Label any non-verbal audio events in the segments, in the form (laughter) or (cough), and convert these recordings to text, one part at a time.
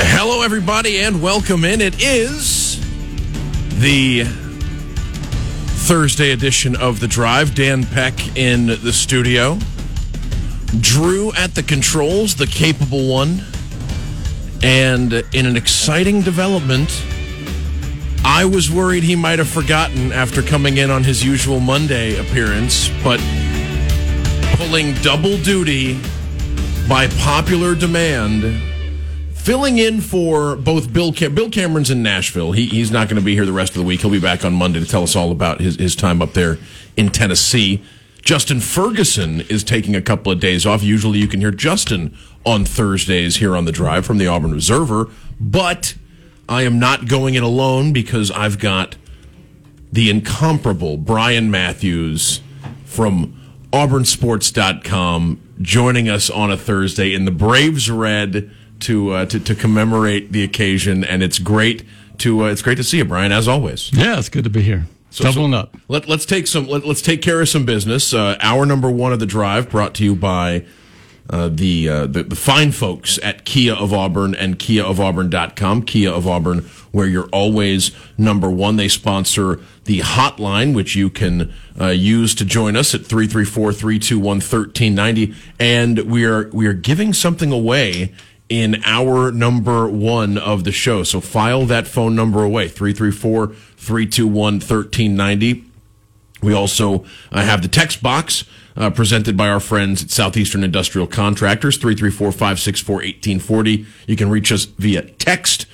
Hello, everybody, and welcome in. It is the Thursday edition of The Drive. Dan Peck in the studio. Drew at the controls, the capable one. And in an exciting development, I was worried he might have forgotten after coming in on his usual Monday appearance, but pulling double duty by popular demand filling in for both Bill Cam- Bill Cameron's in Nashville. He, he's not going to be here the rest of the week. He'll be back on Monday to tell us all about his, his time up there in Tennessee. Justin Ferguson is taking a couple of days off. Usually you can hear Justin on Thursdays here on the drive from the Auburn Observer, but I am not going it alone because I've got the incomparable Brian Matthews from auburnsports.com joining us on a Thursday in the Braves red to uh, to, to commemorate the occasion and it's great to uh, it's great to see you Brian as always. Yeah, it's good to be here. Doubling up. Let, let's take some let, us take care of some business. Uh, hour number 1 of the drive brought to you by uh, the, uh, the the fine folks at Kia of Auburn and KiaofAuburn.com. Kia of Auburn, where you're always number one. They sponsor the hotline, which you can uh, use to join us at 334-321-1390. And we are we are giving something away in hour number one of the show. So file that phone number away 334 321 1390. We also uh, have the text box uh, presented by our friends at Southeastern Industrial Contractors, 334 564 1840. You can reach us via text.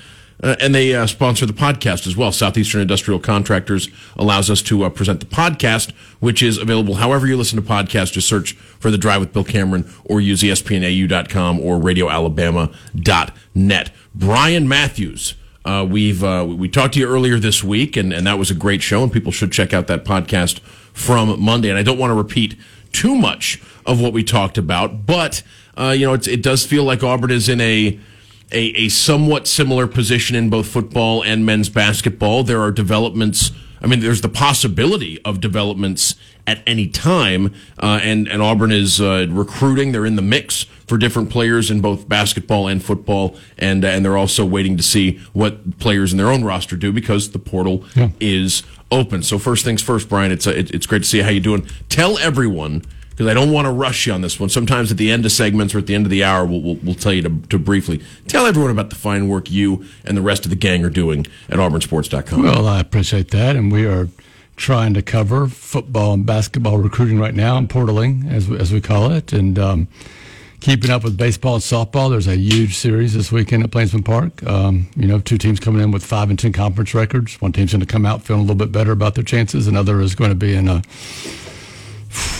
Uh, and they uh, sponsor the podcast as well. Southeastern Industrial Contractors allows us to uh, present the podcast, which is available however you listen to podcasts. Just search for The Drive with Bill Cameron or use ESPNAU.com or RadioAlabama.net. Brian Matthews. Uh, we've uh, we talked to you earlier this week, and, and that was a great show, and people should check out that podcast from Monday. And I don't want to repeat too much of what we talked about, but uh, you know it does feel like Auburn is in a, a a somewhat similar position in both football and men's basketball. There are developments. I mean, there's the possibility of developments at any time, uh, and and Auburn is uh, recruiting. They're in the mix for different players in both basketball and football, and and they're also waiting to see what players in their own roster do because the portal Yeah. is open. So first things first, Brian. It's uh, it, it's great to see how you doing. Tell everyone because I don't want to rush you on this one. Sometimes at the end of segments or at the end of the hour, we'll, we'll, we'll tell you to, to briefly tell everyone about the fine work you and the rest of the gang are doing at auburnsports.com. Well, I appreciate that, and we are trying to cover football and basketball recruiting right now in portaling, as as we call it, and um, keeping up with baseball and softball. There's a huge series this weekend at Plainsman Park. Um, you know, two teams coming in with five and ten conference records. One team's going to come out feeling a little bit better about their chances. Another is going to be in a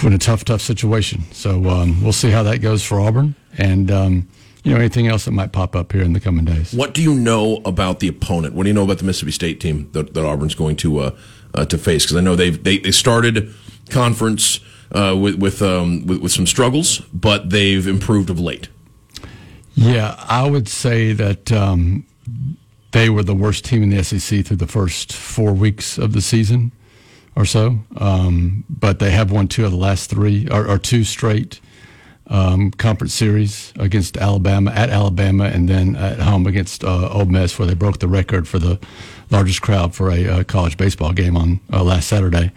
in a tough, tough situation. So um, we'll see how that goes for Auburn, and um, you know anything else that might pop up here in the coming days. What do you know about the opponent? What do you know about the Mississippi State team that, that Auburn's going to uh, uh, to face? Because I know they've they, they started conference uh, with with, um, with with some struggles, but they've improved of late. Yeah, I would say that um, they were the worst team in the SEC through the first four weeks of the season or so. Um, but they have won two of the last three, or, or two straight um, conference series against Alabama, at Alabama, and then at home against uh, Ole Miss, where they broke the record for the largest crowd for a uh, college baseball game on uh, last Saturday.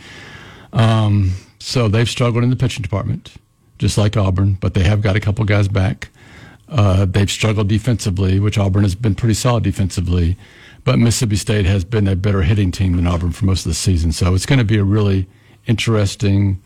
Um, so they've struggled in the pitching department, just like Auburn, but they have got a couple guys back. Uh, they've struggled defensively, which Auburn has been pretty solid defensively, but Mississippi State has been a better hitting team than Auburn for most of the season. So it's going to be a really interesting,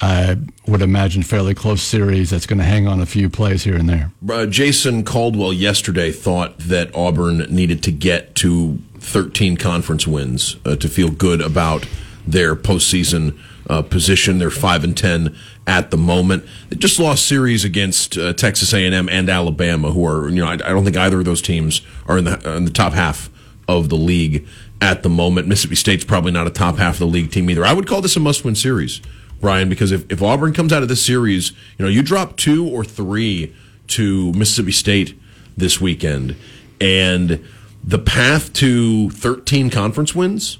I would imagine, fairly close series that's going to hang on a few plays here and there. Uh, Jason Caldwell yesterday thought that Auburn needed to get to 13 conference wins uh, to feel good about their postseason uh, position. They're five and ten at the moment. They just lost series against uh, Texas A&M and Alabama, who are you know I, I, don't think either of those teams are in the in the top half of the league at the moment. Mississippi State's probably not a top half of the league team either. I would call this a must-win series, Brian, because if, if Auburn comes out of this series, you know you drop two or three to Mississippi State this weekend, and the path to 13 conference wins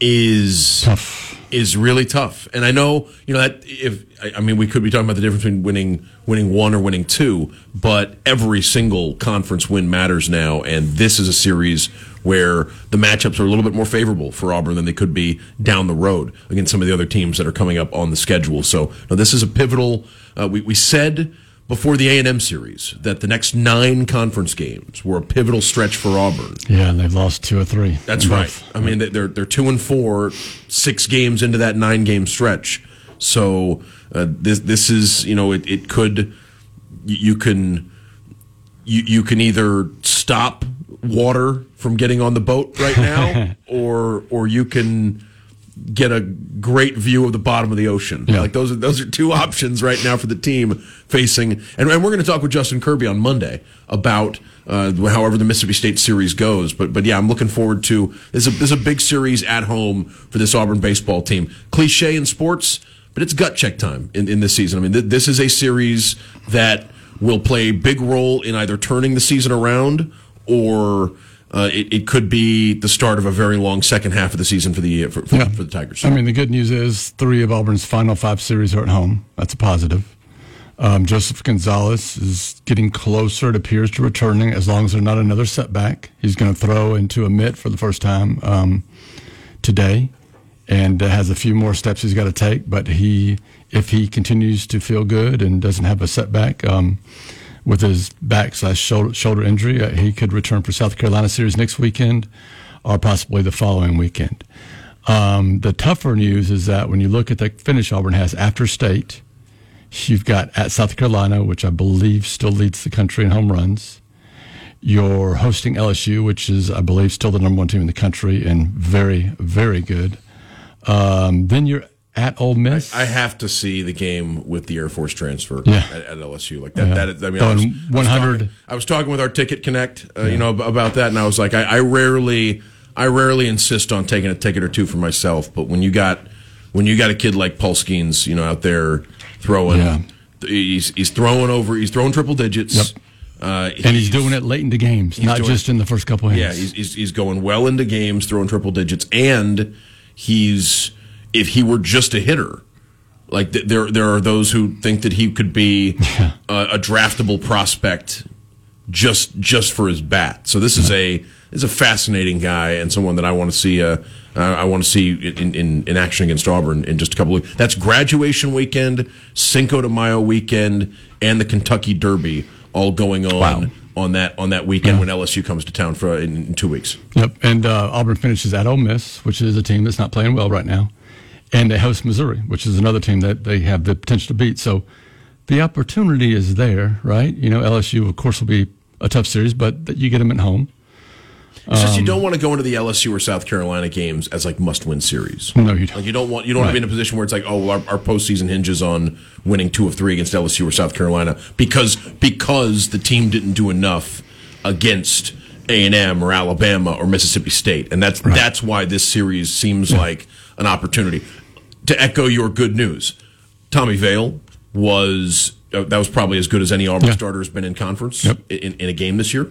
is Tough. Is really tough. And I know, you know, that if I mean we could be talking about the difference between winning winning one or winning two, but every single conference win matters now and this is a series where the matchups are a little bit more favorable for Auburn than they could be down the road against some of the other teams that are coming up on the schedule. So, this is a pivotal uh, we we said before the A&M series that the next 9 conference games were a pivotal stretch for Auburn. Yeah, and they've lost two or three. That's right. I mean, they're they're two and four, six games into that nine game stretch. So uh, this this is you know it, it could you can you you can either stop water from getting on the boat right now, (laughs) or or you can get a great view of the bottom of the ocean. Yeah. Like those are those are two (laughs) options right now for the team facing. And, and we're going to talk with Justin Kirby on Monday about uh, however the Mississippi State series goes. But but yeah, I'm looking forward to this. Is a, this is a big series at home for this Auburn baseball team. Cliche in sports, but it's gut check time in, in this season. I mean, th- this is a series that will play a big role in either turning the season around or uh, it, it, could be the start of a very long second half of the season for the for, for, yeah. for the Tigers. I mean, the good news is three of Auburn's final five series are at home. That's a positive. Um, Joseph Gonzalez is getting closer. It appears to returning as long as there's not another setback. He's going to throw into a mitt for the first time um, today, and uh, has a few more steps he's got to take. But he, if he continues to feel good and doesn't have a setback. Um, with his back slash shoulder, shoulder injury. Uh, he could return for South Carolina series next weekend or possibly the following weekend. Um, the tougher news is that when you look at the finish Auburn has after state, you've got at South Carolina, which I believe still leads the country in home runs. You're hosting LSU, which is, I believe, still the number one team in the country and very, very good. Um, then you're at Ole Miss. I, I, have to see the game with the Air Force transfer yeah. at, at, LSU. Like that. Yeah. That is, I mean, I was, 100. I was, talking, I was talking with our Ticket Connect, uh, yeah. you know, about that, and I was like, I, I, rarely, I rarely insist on taking a ticket or two for myself, but when you got, when you got a kid like Paul Skenes, you know, out there throwing, yeah. he's he's throwing over, he's throwing triple digits. Yep. Uh, and he's, he's, doing it late into games, not doing, just in the first couple of Yeah, he's, he's, he's going well into games, throwing triple digits, and he's if he were just a hitter, like th- there, there are those who think that he could be (laughs) yeah. a, a, draftable prospect just just for his bat. So this is a is a fascinating guy and someone that I want to see. Uh, uh, I want to see in, in, in action against Auburn in just a couple of. Weeks. That's graduation weekend, Cinco de Mayo weekend, and the Kentucky Derby all going on. Wow. On that on that weekend yeah. when LSU comes to town for in, in two weeks. Yep, and uh, Auburn finishes at Ole Miss, which is a team that's not playing well right now and they host Missouri, which is another team that they have the potential to beat. So the opportunity is there, right? You know, LSU, of course, will be a tough series, but you get them at home. It's um, just you don't want to go into the LSU or South Carolina games as like must-win series. No, you don't. Like you don't want you don't right. want to be in a position where it's like, oh, our, our postseason hinges on winning two of three against LSU or South Carolina because because the team didn't do enough against A and M or Alabama or Mississippi State, and that's right. that's why this series seems yeah. like an opportunity to echo your good news, Tommy Vail was uh, that was probably as good as any Auburn yeah. starter has been in conference yep. in, in a game this year.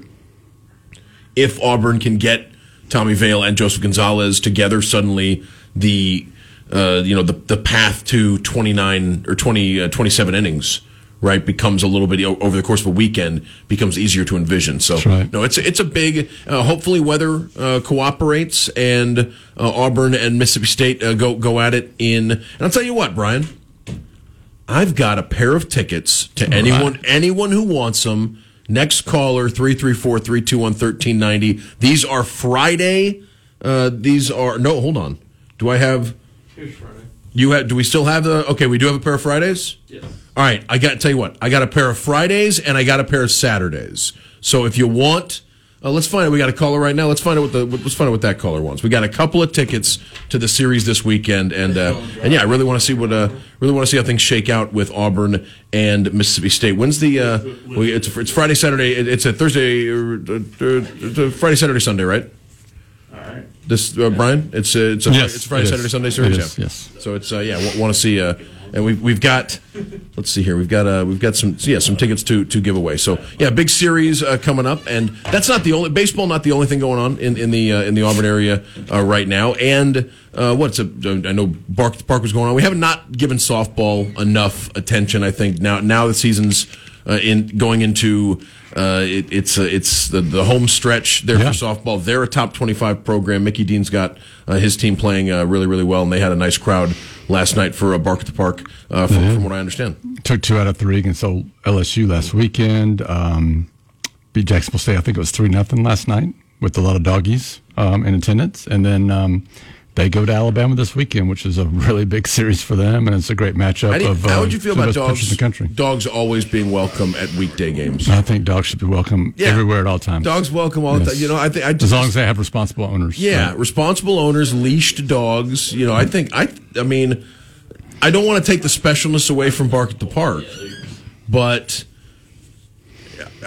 If Auburn can get Tommy Vail and Joseph Gonzalez together, suddenly the uh, you know the the path to 29 or 20 uh, 27 innings right becomes a little bit over the course of a weekend becomes easier to envision. So right. no, it's it's a big. Uh, hopefully, weather uh, cooperates and uh, Auburn and Mississippi State uh, go go at it in. And I'll tell you what, Brian, I've got a pair of tickets to All anyone right. anyone who wants them. Next caller 334-321-1390. These are Friday. Uh, these are no. Hold on. Do I have? Here's Friday. You have? Do we still have the? Okay, we do have a pair of Fridays. Yes. All right, I got to tell you what. I got a pair of Fridays and I got a pair of Saturdays. So if you want Uh, let's find out. We got a caller right now. Let's find out what the let's find out what that caller wants. We got a couple of tickets to the series this weekend, and uh, and yeah, I really want to see what uh, really want to see how things shake out with Auburn and Mississippi State. When's the? Uh, well, it's it's Friday, Saturday. It's a Thursday, uh, uh, Friday, Saturday, Sunday, right? All right. This uh, Brian, it's uh, it's a, Yes, it's Friday, it Saturday. Sunday It series. is, yeah. yes. So it's uh, yeah, want to see uh, and we've we've got let's see here, we've got uh, we've got some yeah some tickets to to give away. So yeah, big series uh, coming up, and that's not the only baseball, not the only thing going on in in the uh, in the Auburn area uh, right now. And uh, what's a, I know Bark Park was going on. We have not given softball enough attention. I think now now the season's uh, in going into. Uh, it, it's uh, it's the, the home stretch there Yeah. for softball. They're a top twenty five program. Mickey Dean's got uh, his team playing uh, really really well, and they had a nice crowd last night for a Bark at the Park. Uh, from, from what I understand, Took two out of three against LSU last weekend. Um, beat Jacksonville State. I think it was three nothing last night with a lot of doggies um, in attendance, and then um, they go to Alabama this weekend, which is a really big series for them, and it's a great matchup. how, you- of, uh, how would you feel about the best pitchers dogs? in the country? Dogs always being welcome at weekday games. I think dogs should be welcome Yeah. everywhere at all times. Dogs welcome all the time. You know, I think I just, as long as they have responsible owners. Yeah, Right. responsible owners, leashed dogs. You know, I think I. I mean, I don't want to take the specialness away from Bark at the Park, but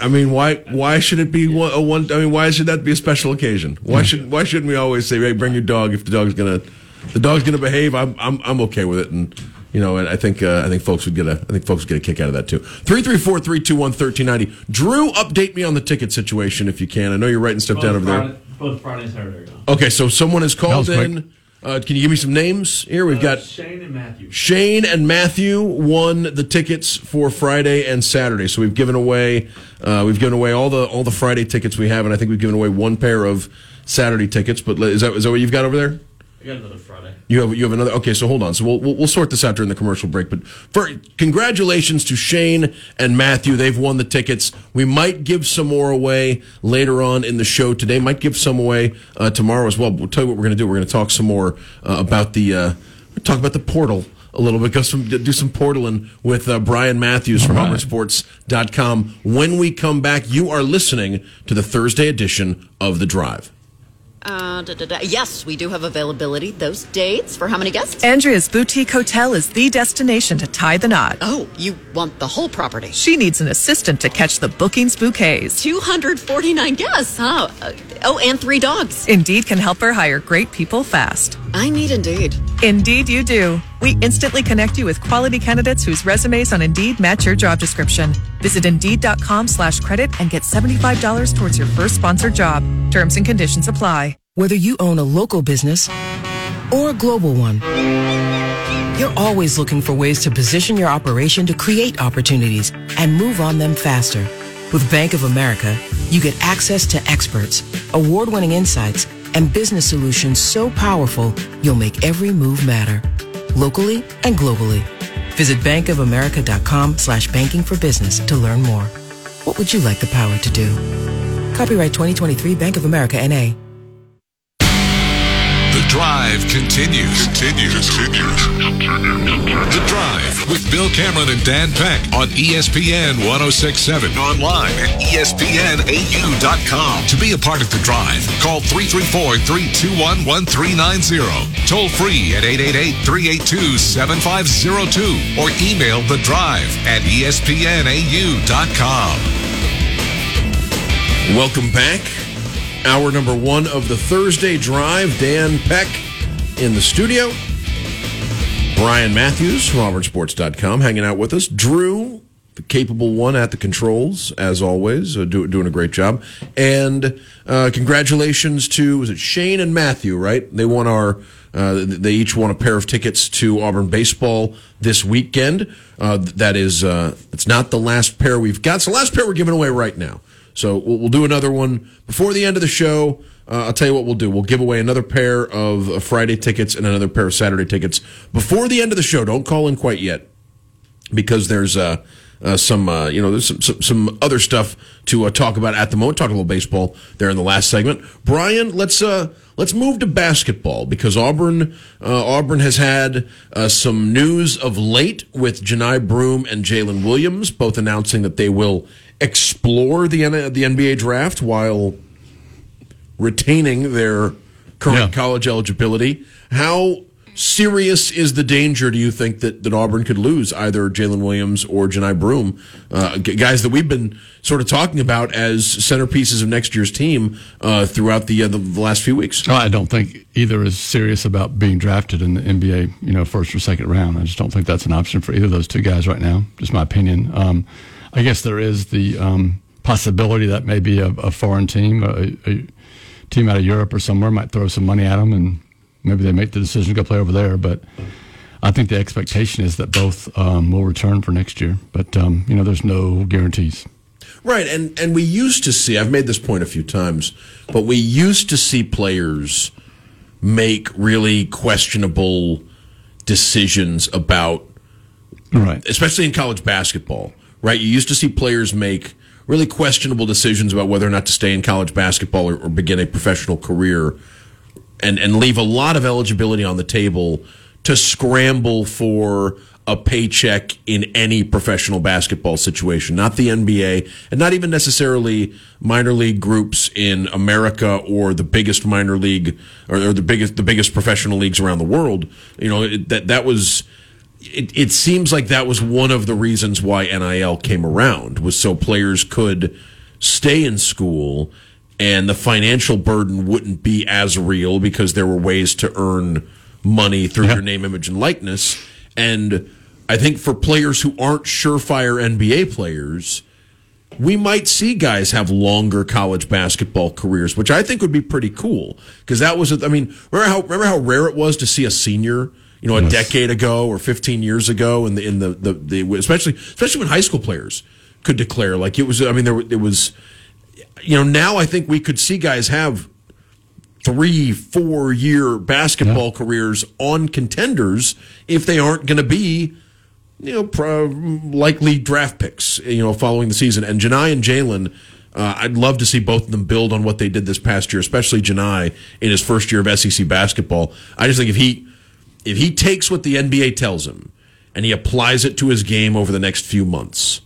I mean, why? Why should it be one? A one I mean, why should that be a special occasion? Why should? Why shouldn't we always say, "Hey, bring your dog"? If the dog's gonna, the dog's gonna behave, I'm I'm I'm okay with it, and. You know, and I think uh, I think folks would get a I think folks would get a kick out of that too. Three three four three two one thirteen ninety. Drew, update me on the ticket situation if you can. I know you're writing stuff down over there. Both Friday and Saturday. Now. Okay, so someone has called was quick. Uh, can you give me some names here? We've got Shane and Matthew. Shane and Matthew won the tickets for Friday and Saturday. So we've given away uh, we've given away all the all the Friday tickets we have, and I think we've given away one pair of Saturday tickets. But is that is that what you've got over there? I got another Friday. You have you have another. Okay, so hold on. So we'll we'll, we'll sort this out during the commercial break. But for congratulations to Shane and Matthew, they've won the tickets. We might give some more away later on in the show today. Might give some away uh, tomorrow as well. But we'll tell you what we're going to do. We're going to talk some more uh, about the uh, talk about the portal a little bit. Go some do some portaling with uh, Brian Matthews from All right. AuburnSports.com. When we come back, you are listening to the Thursday edition of the Drive. Uh, da, da, da. Yes, we do have availability. Those dates for how many guests? Andrea's Boutique Hotel is the destination to tie the knot. oh, you want the whole property? She needs an assistant to catch the bookings bouquets. 249 guests, huh? Uh, oh, and three dogs. Indeed can help her hire great people fast. I need Indeed. Indeed, you do. We instantly connect you with quality candidates whose resumes on Indeed match your job description. Visit Indeed.com slash credit and get $75 towards your first sponsored job. Terms and conditions apply. Whether you own a local business or a global one, you're always looking for ways to position your operation to create opportunities and move on them faster. With Bank of America, you get access to experts, award-winning insights, and business solutions so powerful you'll make every move matter. Locally and globally. Visit bankofamerica.com slash banking for business to learn more. What would you like the power to do? Copyright 2023 Bank of America NA. Drive continues. Continues. Continues. The drive with Bill Cameron and Dan Peck on ESPN 1067. Online at ESPNAU.com. To be a part of the drive, call 334 321 1390. Toll free at 888 382 7502 or email the drive at ESPNAU.com. Welcome back. Hour number one of the Thursday Drive. Dan Peck in the studio. Brian Matthews from AuburnSports.com hanging out with us. Drew, the capable one at the controls, as always, uh, do, doing a great job. And uh, congratulations to, was it Shane and Matthew, right? They won our, uh, they each won a pair of tickets to Auburn baseball this weekend. Uh, that is, uh, it's not the last pair we've got. It's the last pair we're giving away right now. So we'll, we'll do another one before the end of the show. Uh, I'll tell you what we'll do. We'll give away another pair of uh, Friday tickets and another pair of Saturday tickets before the end of the show. Don't call in quite yet because there's uh, uh, some uh, you know there's some, some some other stuff to uh, talk about at the moment. Talk a little baseball there in the last segment. Brian, let's let's move to basketball because Auburn uh, Auburn has had uh, some news of late with Johni Broome and Jaylin Williams both announcing that they will explore the N- the NBA draft while retaining their current Yeah. college eligibility. How serious is the danger, do you think, that, that Auburn could lose either Jaylin Williams or Johni Broome? Uh, guys that we've been sort of talking about as centerpieces of next year's team uh, throughout the, uh, the, the last few weeks. I don't think either is serious about being drafted in the NBA, you know, first or second round. I just don't think that's an option for either of those two guys right now. Just my opinion. Um, I guess there is the um, possibility that maybe a, a foreign team, a, a team out of Europe or somewhere, might throw some money at them, and maybe they make the decision to go play over there. But I think the expectation is that both um, will return for next year. But um, you know, there's no guarantees. Right, and and we used to see. I've made this point a few times, but we used to see players make really questionable decisions about, Right. especially in college basketball. Right, you used to see players make really questionable decisions about whether or not to stay in college basketball or, or begin a professional career, and and leave a lot of eligibility on the table to scramble for a paycheck in any professional basketball situation, not the NBA, and not even necessarily minor league groups in America or the biggest minor league or, the biggest the biggest professional leagues around the world. You know it, that that was. It, it seems like that was one of the reasons why NIL came around was so players could stay in school and the financial burden wouldn't be as real because there were ways to earn money through your name, image, and likeness. And I think for players who aren't surefire NBA players, we might see guys have longer college basketball careers, which I think would be pretty cool. Because that was, I mean, remember how remember how rare it was to see a senior, you know, a decade ago or 15 years ago, in the in the, the, the especially especially when high school players could declare like it was. I mean, there it was, you know, now I think we could see guys have three, four year basketball careers on contenders if they aren't going to be, you know, pro, likely draft picks, you know, following the season. And Johni and Jaylin, uh, I'd love to see both of them build on what they did this past year, especially Johni in his first year of SEC basketball. I just think if he if he takes what the NBA tells him and he applies it to his game over the next few months,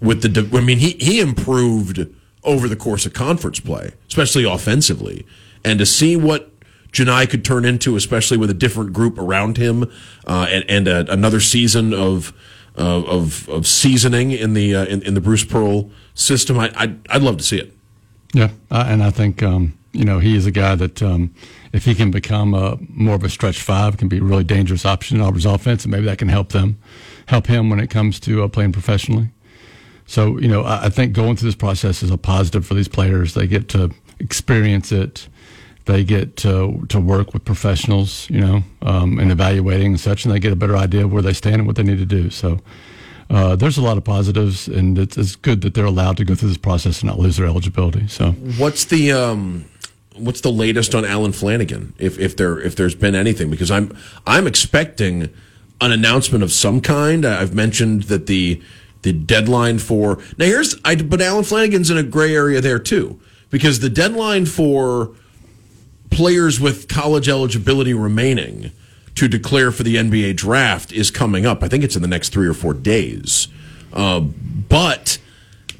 with the I mean he he improved over the course of conference play, especially offensively, and to see what Johni could turn into, especially with a different group around him, uh, and and uh, another season of uh, of of seasoning in the uh, in, in the Bruce Pearl system, I I'd, I'd love to see it. Yeah, uh, and I think um, you know he is a guy that um, if he can become a more of a stretch five, can be a really dangerous option in Auburn's offense, and maybe that can help them, help him when it comes to uh, playing professionally. So you know, I, I think going through this process is a positive for these players. They get to experience it. They get to to work with professionals, you know, um, and evaluating and such, and they get a better idea of where they stand and what they need to do. So. Uh, there's a lot of positives, and it's, it's good that they're allowed to go through this process and not lose their eligibility. So, What's the um, what's the latest on Allen Flanigan? If if there if there's been anything, because I'm I'm expecting an announcement of some kind. I've mentioned that the the deadline for now here's I but Allen Flanigan's in a gray area there too because the deadline for players with college eligibility remaining to declare for the NBA draft is coming up. I think it's in the next three or four days. Uh, but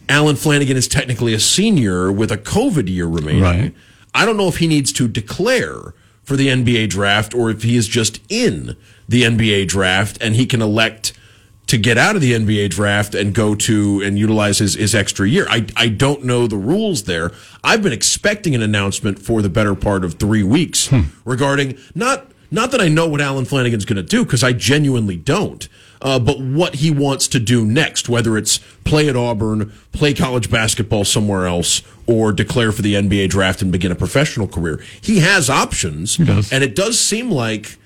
Allen Flanigan is technically a senior with a COVID year remaining. Right. I don't know if he needs to declare for the NBA draft or if he is just in the NBA draft and he can elect to get out of the NBA draft and go to and utilize his, his extra year. I, I don't know the rules there. I've been expecting an announcement for the better part of three weeks regarding not not that I know what Allen Flanigan's going to do because I genuinely don't, uh, but what he wants to do next, whether it's play at Auburn, play college basketball somewhere else, or declare for the NBA draft and begin a professional career. He has options, does. and it does seem like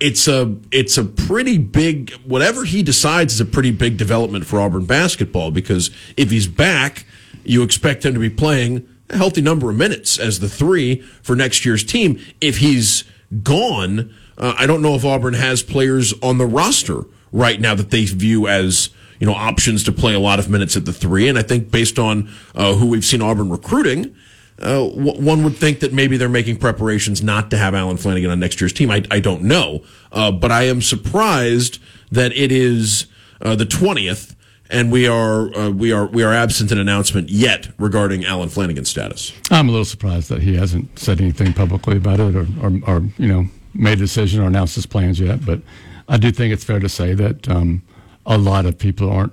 it's a it's a pretty big whatever he decides is a pretty big development for Auburn basketball because if he's back, you expect him to be playing a healthy number of minutes as the three for next year's team. If he's gone, uh, I don't know if Auburn has players on the roster right now that they view as you know options to play a lot of minutes at the three. And I think based on uh, who we've seen Auburn recruiting. Uh, w- one would think that maybe they're making preparations not to have Allen Flanigan on next year's team. I, I don't know, uh, but I am surprised that it is uh, the twentieth, and we are uh, we are we are absent an announcement yet regarding Allen Flanigan's status. I'm a little surprised that he hasn't said anything publicly about it or, or, or you know, made a decision or announced his plans yet. But I do think it's fair to say that um, a lot of people aren't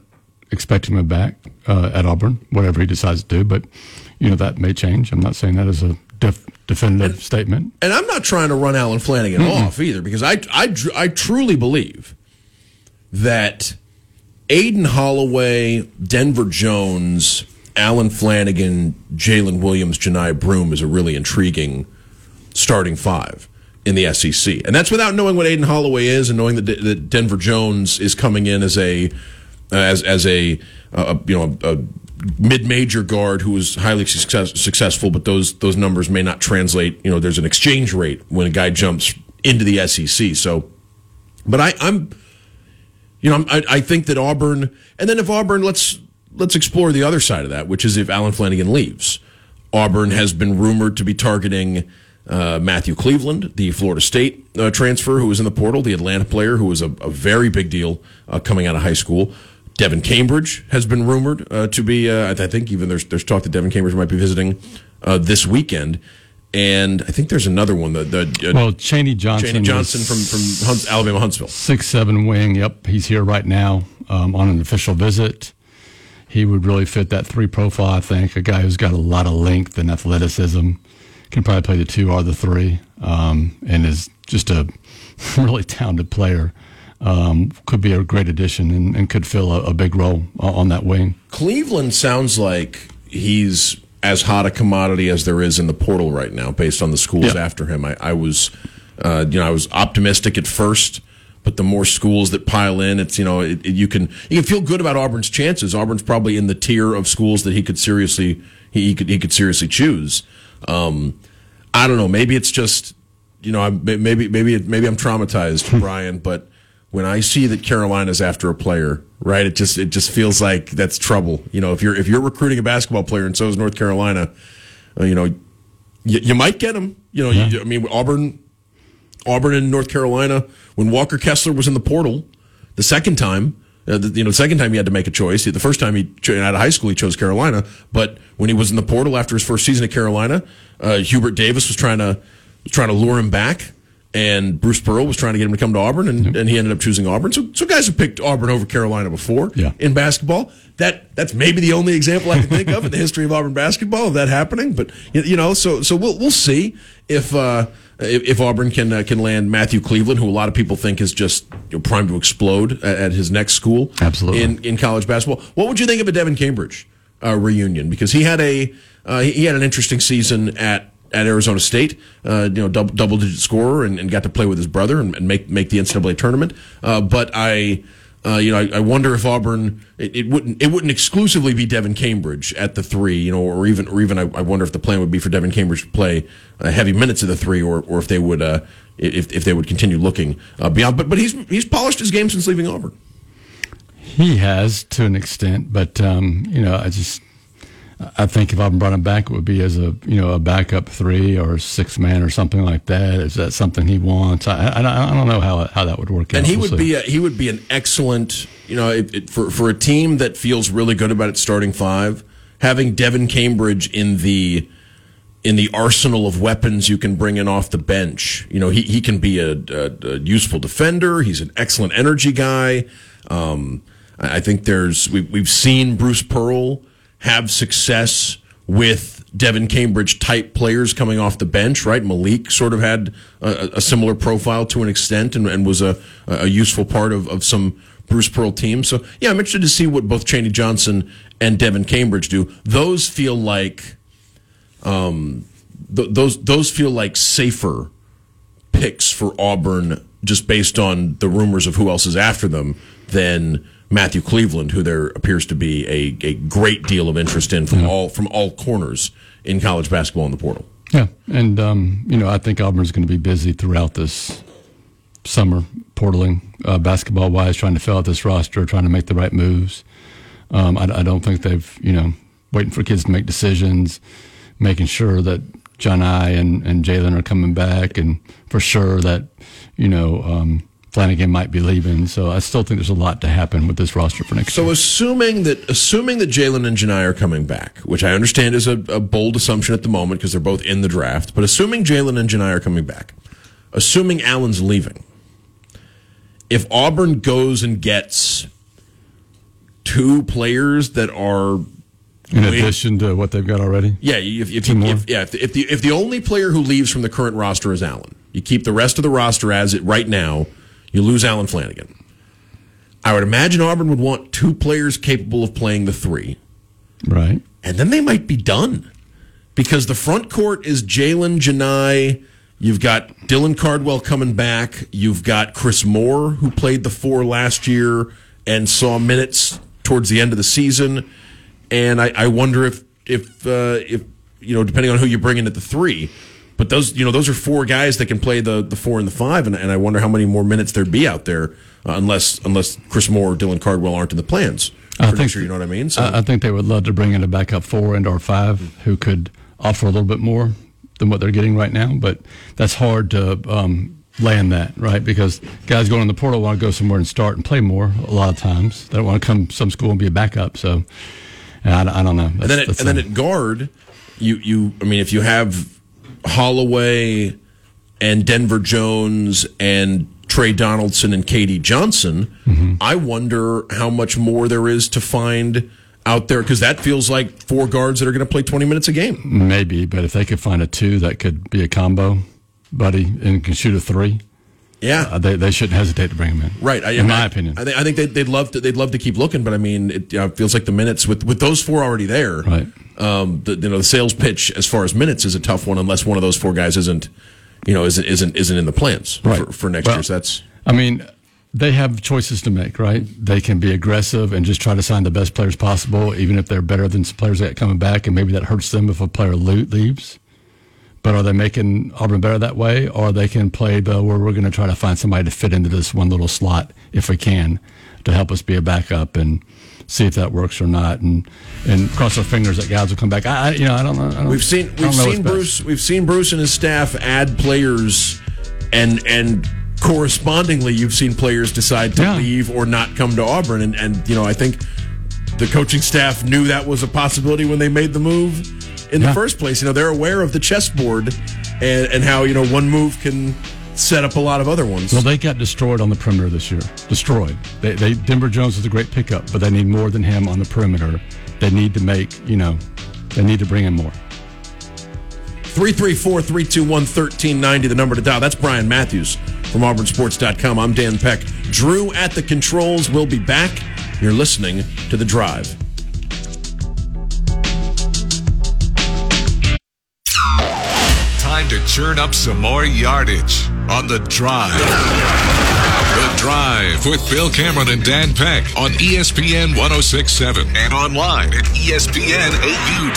expecting him back uh, at Auburn, whatever he decides to do. But, you know, that may change. I'm not saying that as a def- definitive statement. And I'm not trying to run Allen Flanigan off either because I, I, I truly believe that Aden Holloway, Denver Jones, Allen Flanigan, Jaylin Williams, Johni Broome is a really intriguing starting five in the SEC. And that's without knowing what Aden Holloway is and knowing that, D- that Denver Jones is coming in as a uh, as as a uh, you know a, mid-major guard who was highly success, successful, but those those numbers may not translate. You know, there's an exchange rate when a guy jumps into the SEC. So, but I, I'm, you know, I'm, I, I think that Auburn, and then if Auburn, let's let's explore the other side of that, which is if Allen Flanigan leaves, Auburn has been rumored to be targeting. Uh, Matthew Cleveland, the Florida State uh, transfer who was in the portal, the Atlanta player who was a, a very big deal uh, coming out of high school. Devan Cambridge has been rumored uh, to be. Uh, I think even there's there's talk that Devan Cambridge might be visiting uh, this weekend, and I think there's another one. The, the Well, Chaney Johnson. Chaney Johnson from from Hunts, Alabama Huntsville. six seven wing. Yep, he's here right now um, on an official visit. He would really fit that three profile. I think a guy who's got a lot of length and athleticism can probably play the two or the three, um, and is just a (laughs) really talented player. Um, could be a great addition and, and could fill a, a big role on that wing. Cleveland sounds like he's as hot a commodity as there is in the portal right now, based on the schools Yeah. after him. I, I was, uh, you know, I was optimistic at first, but the more schools that pile in, it's you know, it, it- you can you can feel good about Auburn's chances. Auburn's probably in the tier of schools that he could seriously he, he could he could seriously choose. Um, I don't know. Maybe it's just you know, I'm, maybe maybe maybe I'm traumatized, (laughs) Brian, but when I see that Carolina's after a player, right, it just it just feels like that's trouble. You know, if you're if you're recruiting a basketball player and so is North Carolina, uh, you know, you, you might get him. You know, you, I mean, Auburn, Auburn and North Carolina. When Walker Kessler was in the portal, the second time, uh, the, you know, the second time he had to make a choice. The first time he cho- out of high school he chose Carolina, but when he was in the portal after his first season at Carolina, uh, Hubert Davis was trying to was trying to lure him back. And Bruce Pearl was trying to get him to come to Auburn, and, and he ended up choosing Auburn. So, so guys have picked Auburn over Carolina before Yeah. in basketball. That that's maybe the only example I can think of in the history of Auburn basketball of that happening. But you know, so so we'll we'll see if uh, if, if Auburn can uh, can land Matthew Cleveland, who a lot of people think is just you know, primed to explode at, at his next school. Absolutely. in in college basketball. What would you think of a Devan Cambridge uh, reunion? Because he had a uh, he had an interesting season at. At Arizona State, uh, you know, double, double digit scorer, and, and got to play with his brother and, and make make the NCAA tournament. Uh, but I, uh, you know, I, I wonder if Auburn it, it wouldn't it wouldn't exclusively be Devan Cambridge at the three, you know, or even or even I, I wonder if the plan would be for Devan Cambridge to play uh, heavy minutes of the three, or or if they would uh, if if they would continue looking uh, beyond. But but he's he's polished his game since leaving Auburn. He has to an extent, but um, you know, I just I think if I brought him back, it would be as a you know a backup three or six man or something like that. Is that something he wants? I I, I don't know how how that would work out. and he We'll would see. be a, he would be an excellent you know it, it, for for a team that feels really good about its starting five having Devan Cambridge in the in the arsenal of weapons you can bring in off the bench you know he he can be a, a, a useful defender he's an excellent energy guy um, I I think there's we, we've seen Bruce Pearl have success with Devan Cambridge type players coming off the bench, right? Malik sort of had a, a similar profile to an extent and, and was a, a useful part of, of some Bruce Pearl teams. So, yeah, I'm interested to see what both Chaney Johnson and Devin Cambridge do. Those feel like, um, th- those, those feel like safer picks for Auburn just based on the rumors of who else is after them than Matthew Cleveland, who there appears to be a, a great deal of interest in from all from all corners in college basketball in the portal. Yeah, and um, you know, I think Auburn's going to be busy throughout this summer, portaling uh, basketball wise, trying to fill out this roster, trying to make the right moves. Um, I, I don't think they've, you know, waiting for kids to make decisions, making sure that Johni and, and Jaylin are coming back, and for sure that, you know, um, Flanigan might be leaving. So I still think there's a lot to happen with this roster for next So year. assuming that assuming that Jaylin and Johni are coming back, which I understand is a, a bold assumption at the moment because they're both in the draft, but assuming Jaylin and Johni are coming back, assuming Allen's leaving, if Auburn goes and gets two players that are In addition to what they've got already. yeah, if, if, you, if, yeah, if, the, if the if the only player who leaves from the current roster is Allen, you keep the rest of the roster as it right now. You lose Allen Flanigan. I would imagine Auburn would want two players capable of playing the three, Right. and then they might be done because the front court is Jaylin Johni. You've got Dylan Cardwell coming back. You've got Chris Moore, who played the four last year and saw minutes towards the end of the season. And I, I wonder if if uh, if you know, depending on who you bring in at the three, but those you know those are four guys that can play the the four and the five, and, and I wonder how many more minutes there'd be out there uh, unless unless Chris Moore or Dylan Cardwell aren't in the plans. I think- year, you know what I mean. So I, I think they would love to bring in a backup four and or five who could offer a little bit more than what they're getting right now. But that's hard to um, land that, right? Because guys going in the portal want to go somewhere and start and play more a lot of times. They don't want to come some school and be a backup. So I, I don't know. and then at, and then at guard, you you I mean if you have Holloway and Denver Jones and Tre Donaldson and K.D. Johnson, I wonder how much more there is to find out there because that feels like four guards that are going to play 20 minutes a game. maybe, but if they could find a two that could be a combo, buddy, and can shoot a three, Yeah. uh, they, they shouldn't hesitate to bring him in. Right, I, in my I- opinion. I think, I think they'd, they'd love to. They'd love to keep looking, but I mean, it feels like the minutes with with those four already there. Right. Um, the, you know, the sales pitch as far as minutes is a tough one unless one of those four guys isn't, you know, isn't isn't isn't in the plans Right. for, for next Well, year. So that's I mean, they have choices to make, right? They can be aggressive and just try to sign the best players possible, even if they're better than some players that are coming back, and maybe that hurts them if a player leaves. But are they making Auburn better that way, or they can play the where we're going to try to find somebody to fit into this one little slot if we can to help us be a backup and see if that works or not, and and cross our fingers that guys will come back. I, I you know I don't know. I don't, we've seen we've seen best. Bruce we've seen Bruce and his staff add players, and and correspondingly you've seen players decide to Yeah. leave or not come to Auburn, and and you know I think the coaching staff knew that was a possibility when they made the move in the first place. You know they're aware of the chessboard and and how you know one move can set up a lot of other ones. Well, they got destroyed on the perimeter this year. Destroyed. They, they Denver Jones is a great pickup, but they need more than him on the perimeter. They need to make, you know, they need to bring in more. 334 321 1390, the number to dial. That's Brian Matthews from AuburnSports.com. I'm Dan Peck. Drew at the controls. We'll be back. You're listening to The Drive. Time to churn up some more yardage on The Drive. The Drive with Bill Cameron and Dan Peck on ESPN 1067 and online at ESPNAU.com.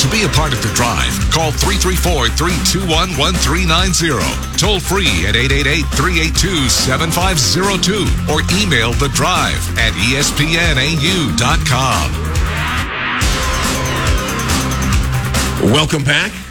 To be a part of The Drive, call 334 321 1390. Toll free at 888 382 7502 or email The Drive at ESPNAU.com. Welcome back.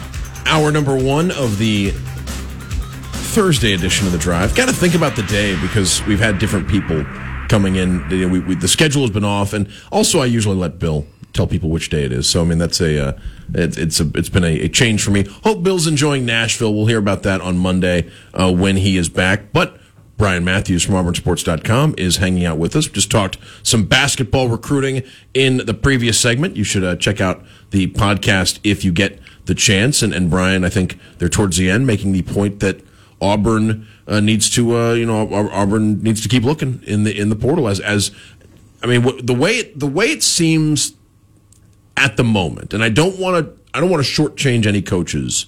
Hour number one of the Thursday edition of The Drive. Got to think about the day because we've had different people coming in. We, we, the schedule has been off, and also I usually let Bill tell people which day it is. So I mean, that's a uh, it, it's a it's been a, a change for me. Hope Bill's enjoying Nashville. We'll hear about that on Monday uh, when he is back. But Brian Matthews from AuburnSports.com is hanging out with us. Just talked some basketball recruiting in the previous segment. You should uh, check out the podcast if you get the chance. And, and Brian, I think they're towards the end making the point that Auburn uh, needs to, uh, you know, Auburn needs to keep looking in the in the portal as as. I mean, the way it, the way it seems at the moment, and I don't want to I don't want to shortchange any coaches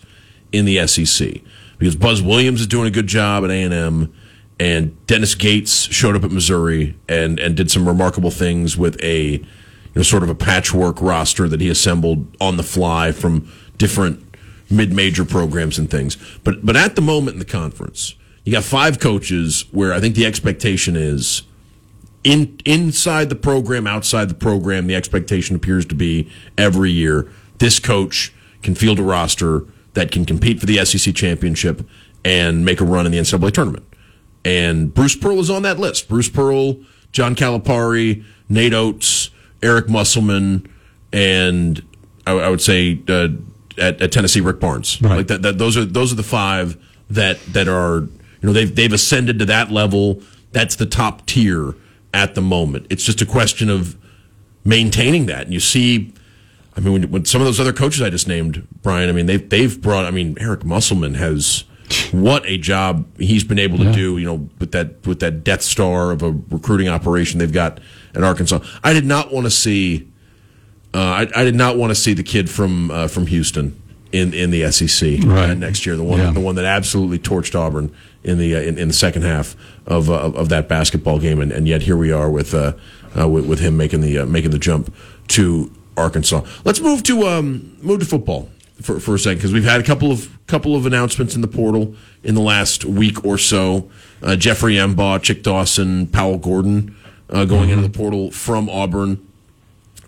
in the SEC because Buzz Williams is doing a good job at A and M, and Dennis Gates showed up at Missouri and and did some remarkable things with a you know sort of a patchwork roster that he assembled on the fly from different mid-major programs and things. But but at the moment in the conference, you got five coaches where I think the expectation is in inside the program, outside the program, the expectation appears to be every year this coach can field a roster that can compete for the SEC championship and make a run in the NCAA tournament. And Bruce Pearl is on that list. Bruce Pearl, John Calipari, Nate Oats, Eric Musselman, and I, I would say uh, at, at, Tennessee, Rick Barnes. Right. Like that, that, those are those are the five that that are you know they've they've ascended to that level. That's the top tier at the moment. It's just a question of maintaining that. And you see, I mean, when, when some of those other coaches I just named, Brian, I mean, they've, they've brought, I mean, Eric Musselman has, what a job he's been able to Yeah. do, you know, with that, with that Death Star of a recruiting operation they've got at Arkansas. I did not want to see, uh, I, I did not want to see the kid from, uh, from Houston in, in the SEC uh, Right. next year, the one, Yeah. the one that absolutely torched Auburn in the, uh, in, in the second half of, uh, of of that basketball game. And, and yet here we are with, uh, uh, with, with him making the, uh, making the jump to Arkansas. Let's move to, um, move to football for, for a second because we've had a couple of couple of announcements in the portal in the last week or so. Uh, Jeffrey M'ba, Chick Dawson, Powell Gordon uh, going into the portal from Auburn.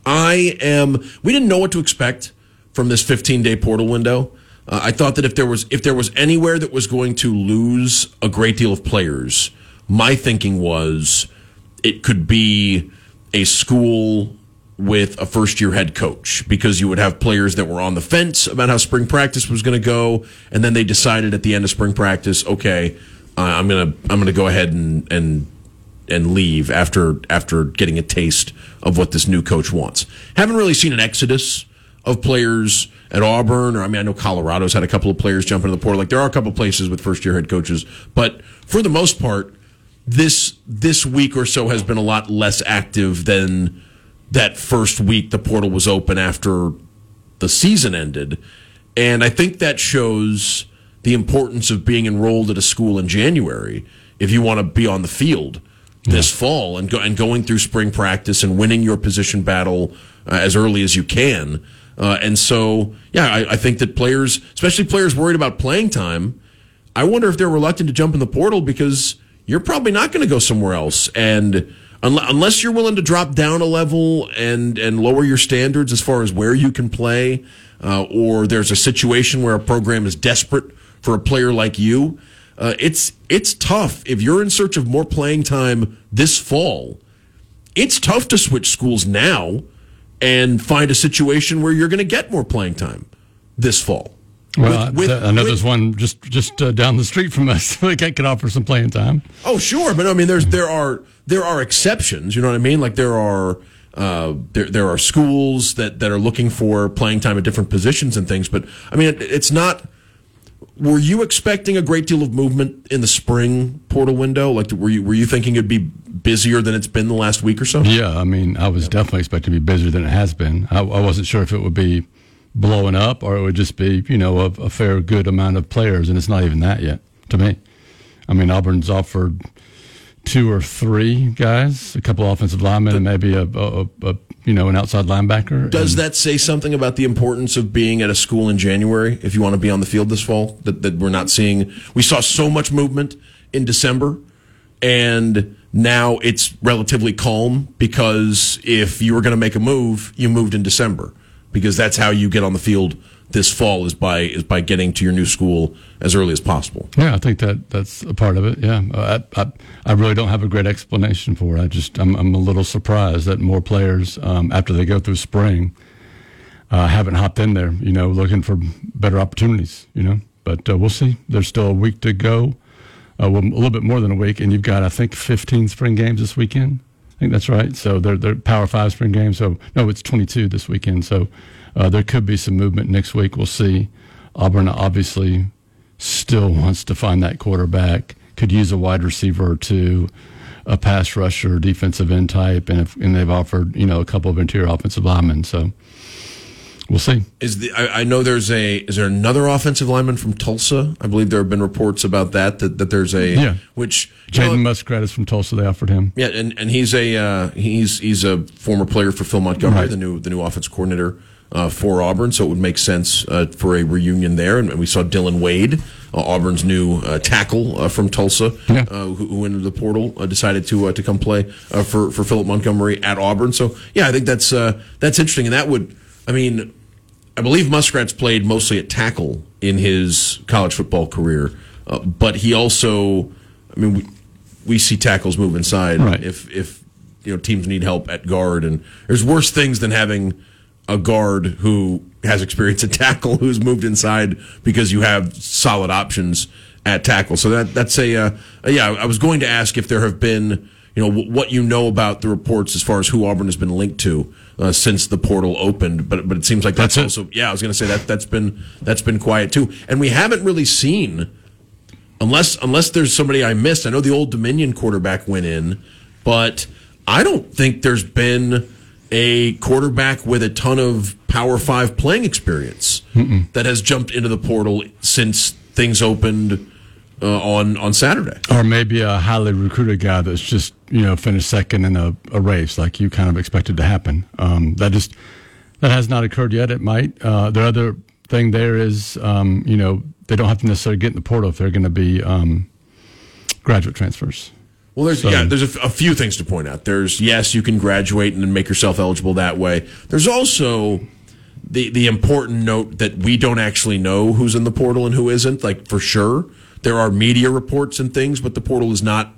I am. We didn't know what to expect from this 15 day portal window. Uh, I thought that if there was if there was anywhere that was going to lose a great deal of players, my thinking was it could be a school with a first year head coach because you would have players that were on the fence about how spring practice was going to go, and then they decided at the end of spring practice, okay, uh, I'm gonna I'm gonna go ahead and and and leave after after getting a taste of what this new coach wants. Haven't really seen an exodus of players at Auburn, or I mean, I know Colorado's had a couple of players jump into the portal. Like there are a couple of places with first year head coaches, but for the most part, this this week or so has been a lot less active than that first week the portal was open after the season ended. And I think that shows the importance of being enrolled at a school in January if you want to be on the field this fall and go and going through spring practice and winning your position battle uh, as early as you can. Uh, and so, yeah, I, I think that players, especially players worried about playing time, I wonder if they're reluctant to jump in the portal because you're probably not going to go somewhere else. And unle- unless you're willing to drop down a level and, and lower your standards as far as where you can play, uh, or there's a situation where a program is desperate for a player like you, uh, it's it's tough if you're in search of more playing time this fall. It's tough to switch schools now and find a situation where you're going to get more playing time this fall. Well, With- with- I, I know with- there's one just just uh, down the street from us (laughs) that could offer some playing time. Oh, sure, but I mean, there's there are there are exceptions. You know what I mean? Like there are uh, there there are schools that that are looking for playing time at different positions and things. But I mean, it, it's not. Were you expecting a great deal of movement in the spring portal window? Like, were you were you thinking it'd be busier than it's been the last week or so? Yeah, I mean, I was definitely expecting to be busier than it has been. I, I wasn't sure if it would be blowing up or it would just be, you know, a, a fair good amount of players, and it's not even that yet to me. I mean, Auburn's offered two or three guys, a couple offensive linemen, and maybe a, a, a you know an outside linebacker. Does And- that say something about the importance of being at a school in January if you want to be on the field this fall? That, that we're not seeing. We saw so much movement in December, and now it's relatively calm because if you were going to make a move, you moved in December because that's how you get on the field this fall is by is by getting to your new school as early as possible. Yeah, I think that that's a part of it. Yeah, I, I, I really don't have a great explanation for it. I just I'm, I'm a little surprised that more players um, after they go through spring uh, haven't hopped in there. You know, looking for better opportunities. You know, but uh, we'll see. There's still a week to go. Uh, well, a little bit more than a week, and you've got I think 15 spring games this weekend. I think that's right. So they're they're Power Five spring games. So no, it's 22 this weekend. So uh, there could be some movement next week. We'll see. Auburn obviously still wants to find that quarterback. Could use a wide receiver or two, a pass rusher, defensive end type, and if, and they've offered you know a couple of interior offensive linemen. So we'll see. Is the I, I know there's a is there another offensive lineman from Tulsa? I believe there have been reports about that that, that there's a Yeah. which Jaden Muskrat is from Tulsa. They offered him. Yeah, and, and he's a uh, he's he's a former player for Phil Montgomery, Right. the new the new offense coordinator uh, for Auburn. So it would make sense uh, for a reunion there. And we saw Dillon Wade, uh, Auburn's new uh, tackle uh, from Tulsa, Yeah. uh, who, who entered the portal, uh, decided to uh, to come play uh, for for Philip Montgomery at Auburn. So yeah, I think that's uh, that's interesting, and that would I mean. I believe Muskrat's played mostly at tackle in his college football career, uh, but he also, I mean, we, we see tackles move inside Right. if if you know teams need help at guard, and there's worse things than having a guard who has experience at tackle who's moved inside because you have solid options at tackle. So that that's a uh, yeah. I was going to ask if there have been you know w- what you know about the reports as far as who Auburn has been linked to uh, since the portal opened, but but it seems like that's, That's it. also yeah. I was going to say that that's been that's been quiet too, and we haven't really seen unless unless there's somebody I missed. I know the Old Dominion quarterback went in, but I don't think there's been a quarterback with a ton of Power Five playing experience that has jumped into the portal since things opened uh, on on Saturday. Or maybe a highly recruited guy that's just you know finished second in a, a race, like you kind of expected to happen. Um, that just that has not occurred yet. It might. Uh, the other thing there is, um, you know, they don't have to necessarily get in the portal if they're going to be um, graduate transfers. Well, there's So- yeah, there's a, f- a few things to point out. There's yes, you can graduate and make yourself eligible that way. There's also the the important note that we don't actually know who's in the portal and who isn't. Like for sure, there are media reports and things, but the portal is not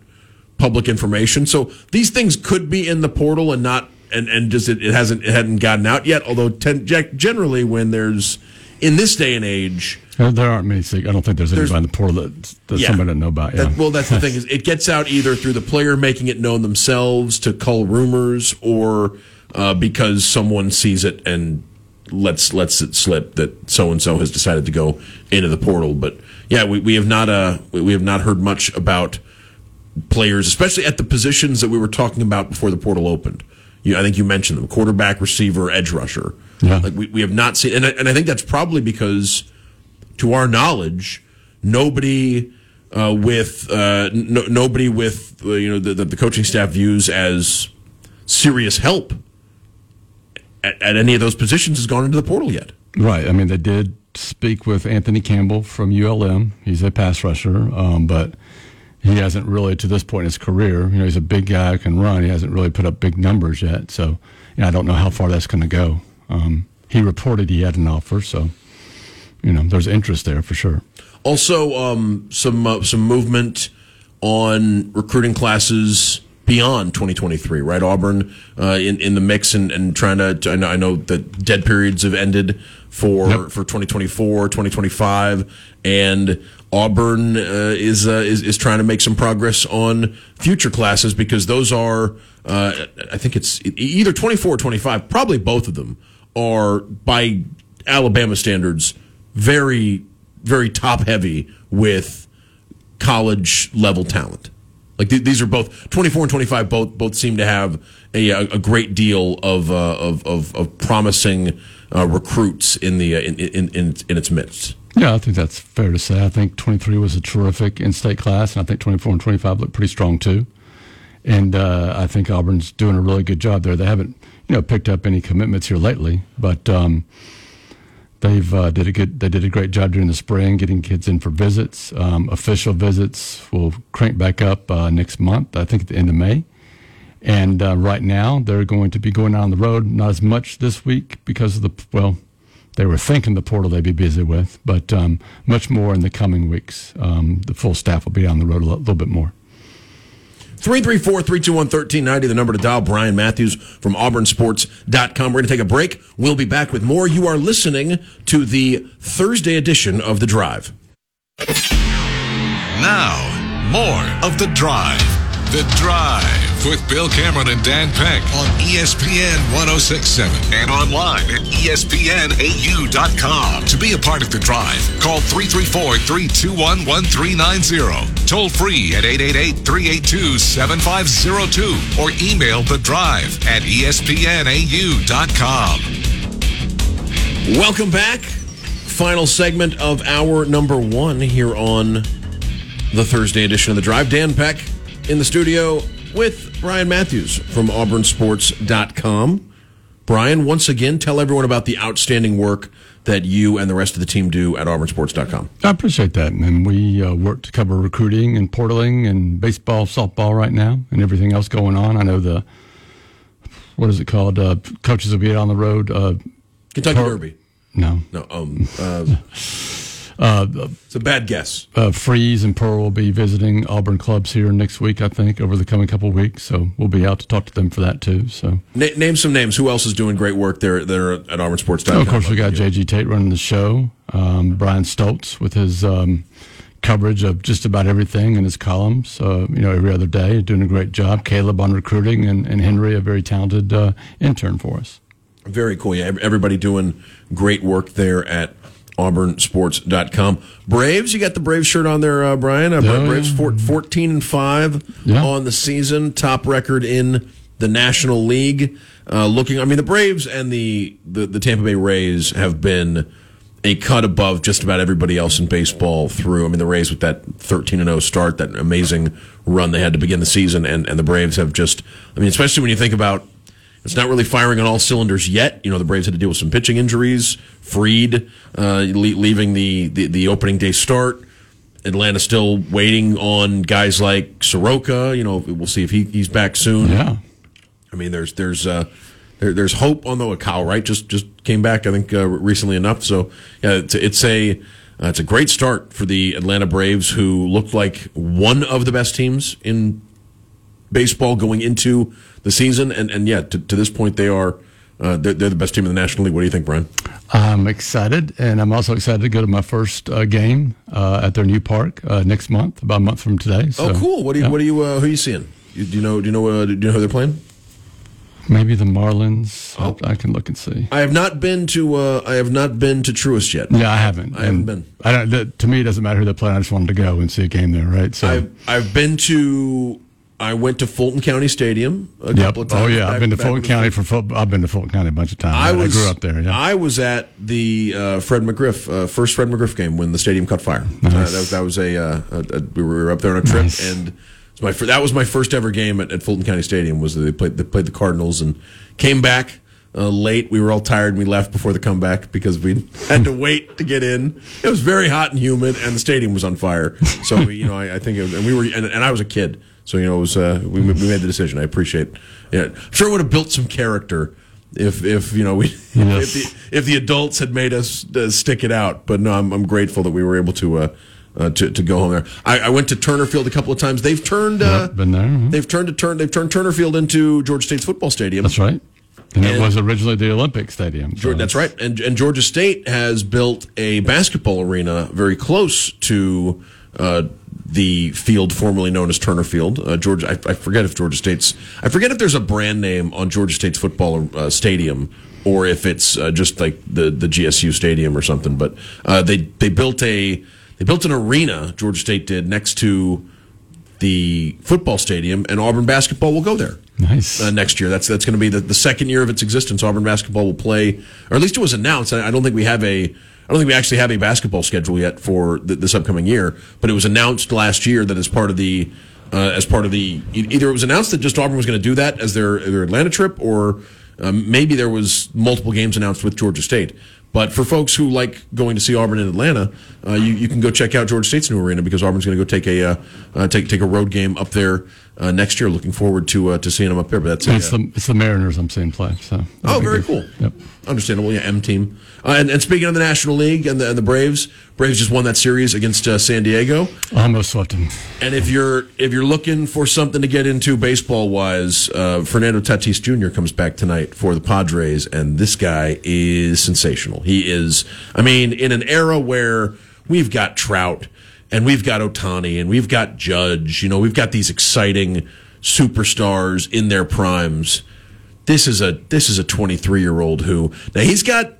public information. So these things could be in the portal and not and and just it, it hasn't it hadn't gotten out yet. Although ten, generally, when there's in this day and age, There, aren't many. I don't think there's There's- anybody in the portal that, that Yeah. somebody doesn't know about. Yeah. That- well, that's the thing is it gets out either through the player making it known themselves to cull rumors, or uh, because someone sees it and lets lets it slip that so and so has decided to go into the portal. But yeah, we, we have not uh we have not heard much about players, especially at the positions that we were talking about before the portal opened. You, I think you mentioned them: quarterback, receiver, edge rusher. Yeah. Like we, we have not seen, and I, and I think that's probably because to our knowledge, nobody uh, with uh, no, nobody with uh, you know the, the, the coaching staff views as serious help at, at any of those positions has gone into the portal yet. Right. I mean, they did speak with Anthony Campbell from ULM. He's a pass rusher, um, but he hasn't really, to this point in his career, you know, he's a big guy who can run. He hasn't really put up big numbers yet. So, you know, I don't know how far that's going to go. Um, he reported he had an offer, so, you know, there's interest there for sure. Also, um, some uh, some movement on recruiting classes beyond 2023, right? Auburn uh, in in the mix and, and trying to, to- I, know, I know that dead periods have ended for Yep. for 2024, 2025, and Auburn uh, is, uh, is is trying to make some progress on future classes because those are, uh, I think it's either 24 or 25, probably both of them are by Alabama standards very very top heavy with college level talent. Like th- these are both 24 and 25 both both seem to have a, a, a great deal of, uh, of, of of promising uh, recruits in the uh, in, in in in its midst. Yeah, I think that's fair to say. I think 23 was a terrific in-state class, and I think 24 and 25 look pretty strong too. And uh, I think Auburn's doing a really good job there. They haven't, you know, picked up any commitments here lately, but um, they've uh, did a good. They did a great job during the spring, getting kids in for visits. Um, official visits will crank back up uh, next month. I think at the end of May. And uh, right now, they're going to be going out on the road. Not as much this week because of the well, they were thinking the portal they'd be busy with, but um, much more in the coming weeks. Um, the full staff will be on the road a lo- little bit more. 334 321 1390, the number to dial. Brian Matthews from auburnsports.com. We're going to take a break. We'll be back with more. You are listening to the Thursday edition of The Drive. Now, more of The Drive. The Drive with Bill Cameron and Dan Peck on ESPN 1067 and online at ESPNAU.com. To be a part of The Drive, call 334 321 1390. Toll free at 888 382 7502 or email The Drive at ESPNAU.com. Welcome back. Final segment of hour number one here on the Thursday edition of The Drive. Dan Peck in the studio with Brian Matthews from auburnsports.com. Brian, once again, tell everyone about the outstanding work that you and the rest of the team do at auburnsports.com. I appreciate that, and we uh, work to cover recruiting and portaling and baseball, softball right now, and everything else going on. I know the what is it called? Uh, coaches will be out on the road. Uh, Kentucky Par- Derby. no, No, um, (laughs) uh, It's a bad guess. uh, Freeze and Pearl will be visiting Auburn clubs here next week, I think, over the coming couple of weeks. So we'll be out to talk to them for that too. So Na- name some names. Who else is doing great work there? There at AuburnSports.com. of course we got JG Tate running the show, um, Brian Stoltz with his um, coverage of just about everything in his columns. Uh, you know, every other day, doing a great job. Caleb on recruiting, and, and Henry, a very talented uh, intern for us. Very cool. Yeah, everybody doing great work there at auburnsports.com. Braves, you got the Braves shirt on there, uh, Brian. Uh, Yeah, Braves four, 14 and 5 Yeah. on the season, top record in the National League. Uh, looking, I mean, the Braves and the, the, the Tampa Bay Rays have been a cut above just about everybody else in baseball through. I mean, the Rays with that 13 and 0 start, that amazing run they had to begin the season, and, and the Braves have just, I mean, especially when you think about it's not really firing on all cylinders yet. You know, the Braves had to deal with some pitching injuries. Fried uh, le- leaving the, the, the opening day start. Atlanta still waiting on guys like Soroka. You know, we'll see if he, he's back soon. Yeah. I mean, there's there's uh, there, there's hope. Although Kyle Wright just just came back, I think uh, recently enough. So yeah, it's, it's a uh, it's a great start for the Atlanta Braves, who looked like one of the best teams in baseball going into the season. And and yeah, to, to this point, they are uh, they're, they're the best team in the National League. What do you think, Brian? I'm excited, and I'm also excited to go to my first uh, game uh, at their new park uh, next month, about a month from today. So, oh, cool. What do you yeah. what do you uh, who are you seeing? You, do you know do you know uh, do you know who they're playing? Maybe the Marlins. Oh. I can look and see. I have not been to uh, I have not been to Truist yet. Yeah, I haven't. I haven't been. I don't. that- To me, it doesn't matter who they're playing. I just wanted to go and see a game there, right? So, I've I've been to I went to Fulton County Stadium a yep. couple of times. Oh yeah, back- I've been to Fulton County for football. I've been to Fulton County a bunch of times. I was grew up there. Yeah. I was at the uh, Fred McGriff uh, first Fred McGriff game when the stadium caught fire. Uh, that, was- that was a, uh, a, a we were up there on a trip Nice. and was my that was my first ever game at, at Fulton County Stadium. Was they played they played the Cardinals and came back. Uh, late, we were all tired. and We left before the comeback because we (laughs) had to wait to get in. It was very hot and humid, and the stadium was on fire. So, we, you know, I, I think, it was, and we were, and, and I was a kid, so you know, it was. Uh, we, we made the decision. I appreciate. Yeah, sure would have built some character if if you know we Yes. (laughs) if the if the adults had made us uh, stick it out. But no, I'm, I'm grateful that we were able to uh, uh, to to go home there. I, I went to Turner Field a couple of times. They've turned uh, Yep, been there, mhm. they've turned to turn they've turned Turner Field into Georgia State's football stadium. That's right. And, And- it was originally the Olympic Stadium. so- that's right. And, and Georgia State has built a basketball arena very close to uh, the field formerly known as Turner Field. Uh, Georgia, I, I forget if Georgia State's, I forget if there's a brand name on Georgia State's football uh, stadium or if it's uh, just like the, the GSU stadium or something. But uh, they they built a they built an arena. Georgia State did next to the football stadium, and Auburn basketball will go there Nice. uh, next year. That's that's going to be the, the second year of its existence. Auburn basketball will play, or at least it was announced. I, I don't think we have a. I don't think we actually have a basketball schedule yet for th- this upcoming year, but it was announced last year that as part of the uh, as part of the either it was announced that just Auburn was going to do that as their their Atlanta trip, or um, maybe there was multiple games announced with Georgia State. But for folks who like going to see Auburn in Atlanta, uh, you, you can go check out Georgia State's new arena because Auburn's going to go take a uh, uh, take take a road game up there uh, next year. Looking forward to uh, to seeing them up there. But that's a, it's the it's the Mariners I'm seeing play. So Oh, very cool. Yep. Understandable, yeah. M team. Uh, and, and speaking of the National League and the, and the Braves, Braves just won that series against uh, San Diego. Almost swept him. And if you're if you're looking for something to get into baseball wise, uh, Fernando Tatis Jr. comes back tonight for the Padres, and this guy is sensational. He is. I mean, in an era where we've got Trout and we've got Ohtani and we've got Judge, you know, we've got these exciting superstars in their primes. This is a this is a 23 year old who now he's got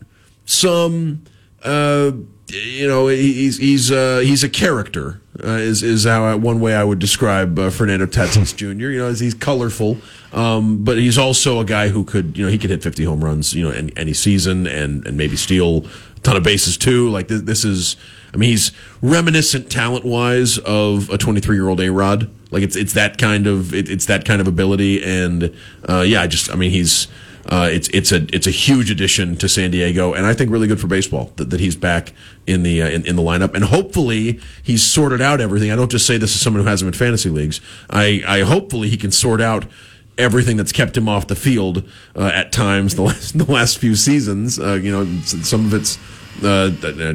some uh, you know he's he's uh, he's a character uh, is is how I, one way I would describe uh, Fernando Tatis (laughs) Jr. You know he's colorful, um, but he's also a guy who could you know he could hit 50 home runs you know any, any season and and maybe steal a ton of bases too. Like this, this is I mean he's reminiscent talent wise of a 23 year old A Rod. Like it's it's that kind of it, it's that kind of ability and uh, yeah I just I mean he's. Uh, it's it's a it's a huge addition to San Diego, and I think really good for baseball that, that he's back in the uh, in, in the lineup, and hopefully he's sorted out everything. I don't just say this as someone who has him in fantasy leagues. I, I hopefully he can sort out everything that's kept him off the field uh, at times the last (laughs) the last few seasons. Uh, you know, some of it's Uh,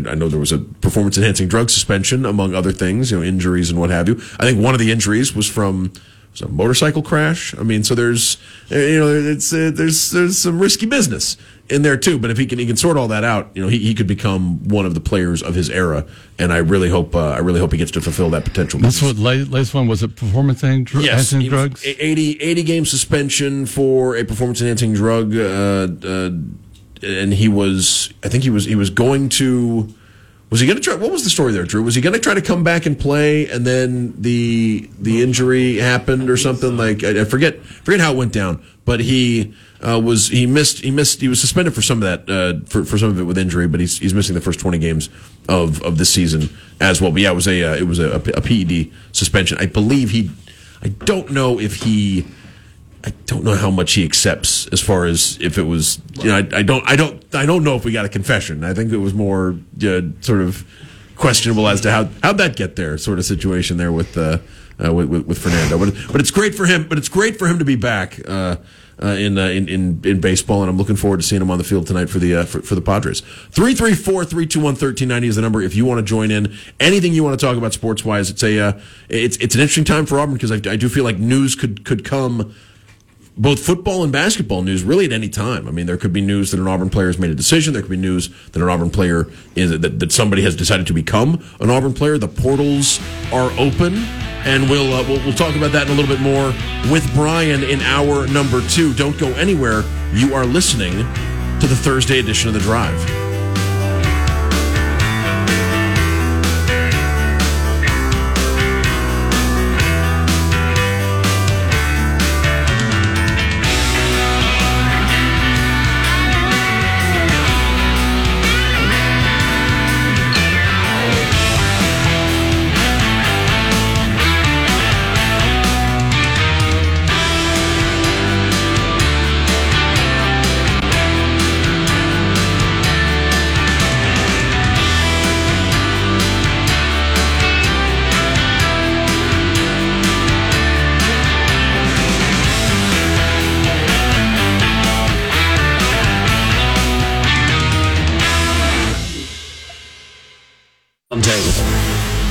I know there was a performance enhancing drug suspension, among other things, you know, injuries and what have you. I think one of the injuries was from was a motorcycle crash. I mean, so there's uh, you know it's uh, there's there's some risky business in there too. But if he can he can sort all that out, you know, he, he could become one of the players of his era. And I really hope uh, I really hope he gets to fulfill that potential. That's what la- latest one was. a performance enhancing Yes, drugs. a- 80, 80 game suspension for a performance enhancing drug, uh, uh, and he was. I think he was. He was going to. Was he going to try? What was the story there, Drew? Was he going to try to come back and play, and then the the injury happened or something? Like I, forget forget how it went down, but he uh, was he missed he missed he was suspended for some of that uh, for for some of it with injury, but he's he's missing the first twenty games of of this season as well. But yeah, it was a uh, it was a, a PED suspension. I believe he. I don't know if he. I don't know how much he accepts as far as if it was. You know, I, I don't. I don't. I don't know if we got a confession. I think it was more uh, sort of questionable as to how how'd that get there, sort of situation there with uh, uh, with, with, Fernando. But but it's great for him. But it's great for him to be back. Uh, uh, in, uh, in in in baseball, and I'm looking forward to seeing him on the field tonight for the uh, for, for the Padres. 334-321-1390 is the number if you want to join in. Anything you want to talk about sports wise, it's a it's it's an interesting time for Auburn because I, I do feel like news could could come both football and basketball news really at any time. I mean, there could be news that an Auburn player has made a decision. There could be news that an Auburn player is that, that somebody has decided to become an Auburn player. The portals are open, and we'll, uh, we'll we'll talk about that in a little bit more with Brian in hour number two. Don't go anywhere. You are listening to the Thursday edition of the Drive.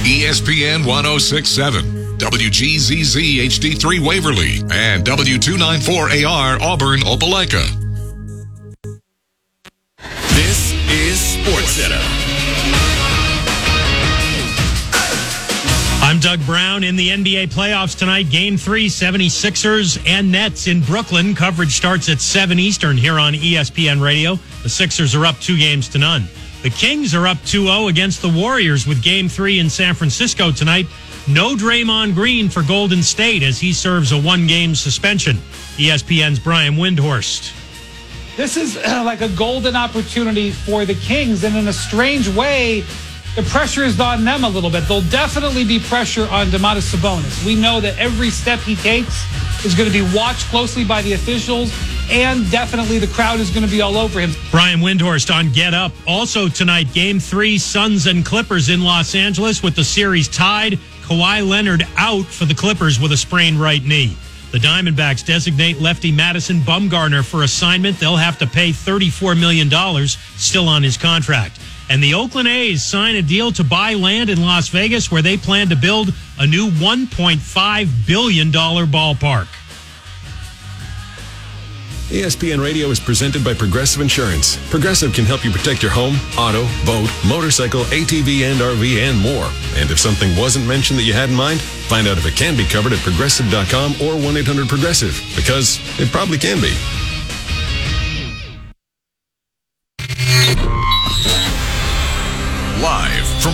ESPN 1067, WGZZ HD3 Waverly, and W294AR Auburn Opelika. This is Sports Center. I'm Doug Brown in the NBA playoffs tonight. Game three, 76ers and Nets in Brooklyn. Coverage starts at 7 Eastern here on ESPN Radio. The Sixers are up two games to none. The Kings are up 2 0 against the Warriors with game three in San Francisco tonight. No Draymond Green for Golden State as he serves a one game suspension. ESPN's Brian Windhorst. This is uh, like a golden opportunity for the Kings, and in a strange way, the pressure is on them a little bit. There'll definitely be pressure on Domantas Sabonis. We know that every step he takes is going to be watched closely by the officials, and definitely the crowd is going to be all over him. Brian Windhorst on Get Up. Also tonight, Game 3, Suns and Clippers in Los Angeles with the series tied. Kawhi Leonard out for the Clippers with a sprained right knee. The Diamondbacks designate lefty Madison Bumgarner for assignment. They'll have to pay $34 million still on his contract. And the Oakland A's sign a deal to buy land in Las Vegas where they plan to build a new $1.5 billion ballpark. ESPN Radio is presented by Progressive Insurance. Progressive can help you protect your home, auto, boat, motorcycle, ATV, and RV, and more. And if something wasn't mentioned that you had in mind, find out if it can be covered at progressive.com or 1 800 Progressive, because it probably can be.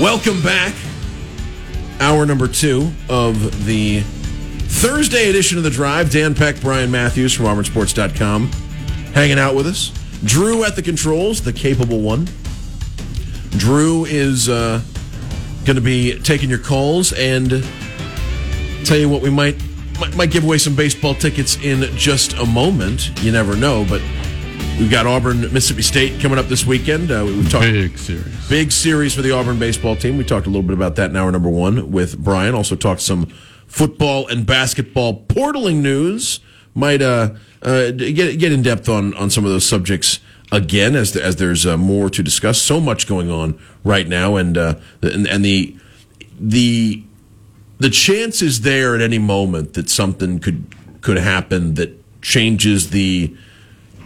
welcome back. Hour number two of the Thursday edition of the Drive. Dan Peck, Brian Matthews from AuburnSports.com, hanging out with us. Drew at the controls, the capable one. Drew is uh, going to be taking your calls and tell you what we might, might might give away some baseball tickets in just a moment. You never know, but we've got Auburn Mississippi State coming up this weekend. Uh, we've talked Big series. big series for the Auburn baseball team. We talked a little bit about that in hour number one with Brian. Also talked some football and basketball portaling news. Might uh, uh, get get in depth on on some of those subjects again as as there's uh, more to discuss. So much going on right now, and uh, and, and the the the chance is there at any moment that something could could happen that changes the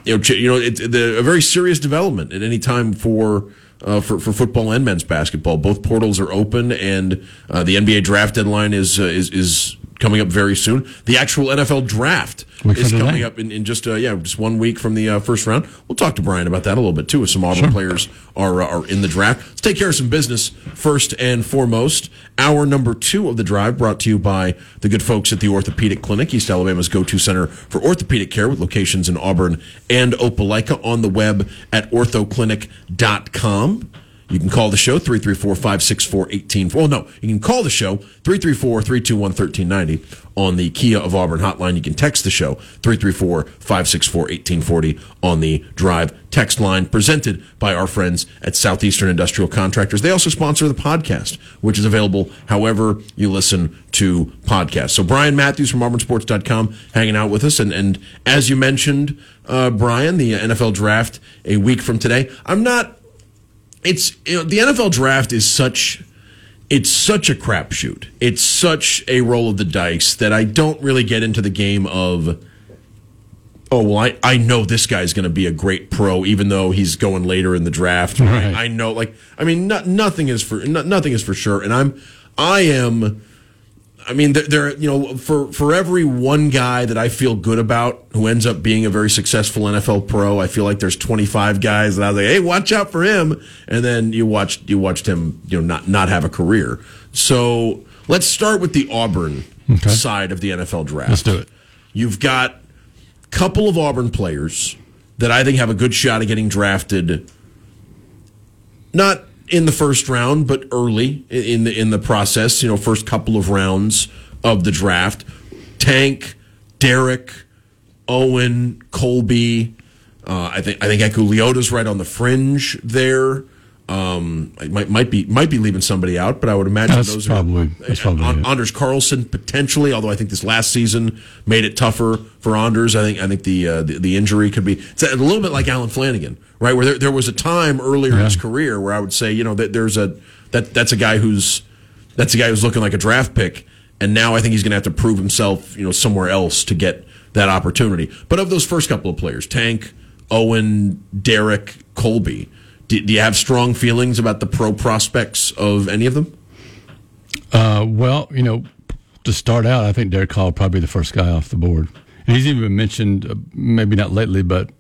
you know, you know, it's the, a very serious development at any time for. Uh, for for football and men's basketball, both portals are open, and uh, the NBA draft deadline is uh, is is coming up very soon. The actual NFL draft Week is coming up in, in just uh, yeah just one week from the uh, first round. We'll talk to Brian about that a little bit too. If some Auburn players are uh, are in the draft, let's take care of some business first and foremost. Hour number two of the drive brought to you by the good folks at the Orthopedic Clinic, East Alabama's go-to center for orthopedic care with locations in Auburn and Opelika on the web at orthoclinic.com. You can call the show 334-564-18. Well, no, you can call the show 334-321-1390 on the Kia of Auburn hotline. You can text the show 334-564-1840 on the Drive text line presented by our friends at Southeastern Industrial Contractors. They also sponsor the podcast, which is available however you listen to podcasts. So Brian Matthews from auburnsports.com hanging out with us. And, and as you mentioned, uh, Brian, the NFL draft a week from today. I'm not it's you know, the NFL draft is such it's such a crapshoot. It's such a roll of the dice that I don't really get into the game of oh well I, I know this guy's going to be a great pro even though he's going later in the draft. Right. I know like I mean no, nothing is for no, nothing is for sure and I'm I am I mean, there, there, you know, for for every one guy that I feel good about who ends up being a very successful NFL pro, I feel like there's 25 guys that I was like, hey, watch out for him, and then you watched you watched him, you know, not not have a career. So let's start with the Auburn Okay. side of the NFL draft. Let's do it. You've got a couple of Auburn players that I think have a good shot of getting drafted. Not in the first round, but early in the in the process. You know, first couple of rounds of the draft. Tank, Derek, Owen, Colby. Uh, I think I think Eku Leota's right on the fringe there. Um, might might be might be leaving somebody out, but I would imagine That's those probably- are that's probably it. Anders Carlson potentially. Although I think this last season made it tougher for Anders. I think I think the uh, the, the injury could be it's a little bit like Allen Flanigan, right? Where there, there was a time earlier in his career where I would say, you know, that there's a that that's a guy who's that's a guy who's looking like a draft pick, and now I think he's going to have to prove himself, you know, somewhere else to get that opportunity. But of those first couple of players, Tank, Owen, Derek, Colby, do, do you have strong feelings about the pro prospects of any of them? Uh, well, you know, to start out, I think Derek Hall probably the first guy off the board. And he's even been mentioned, uh, maybe not lately, but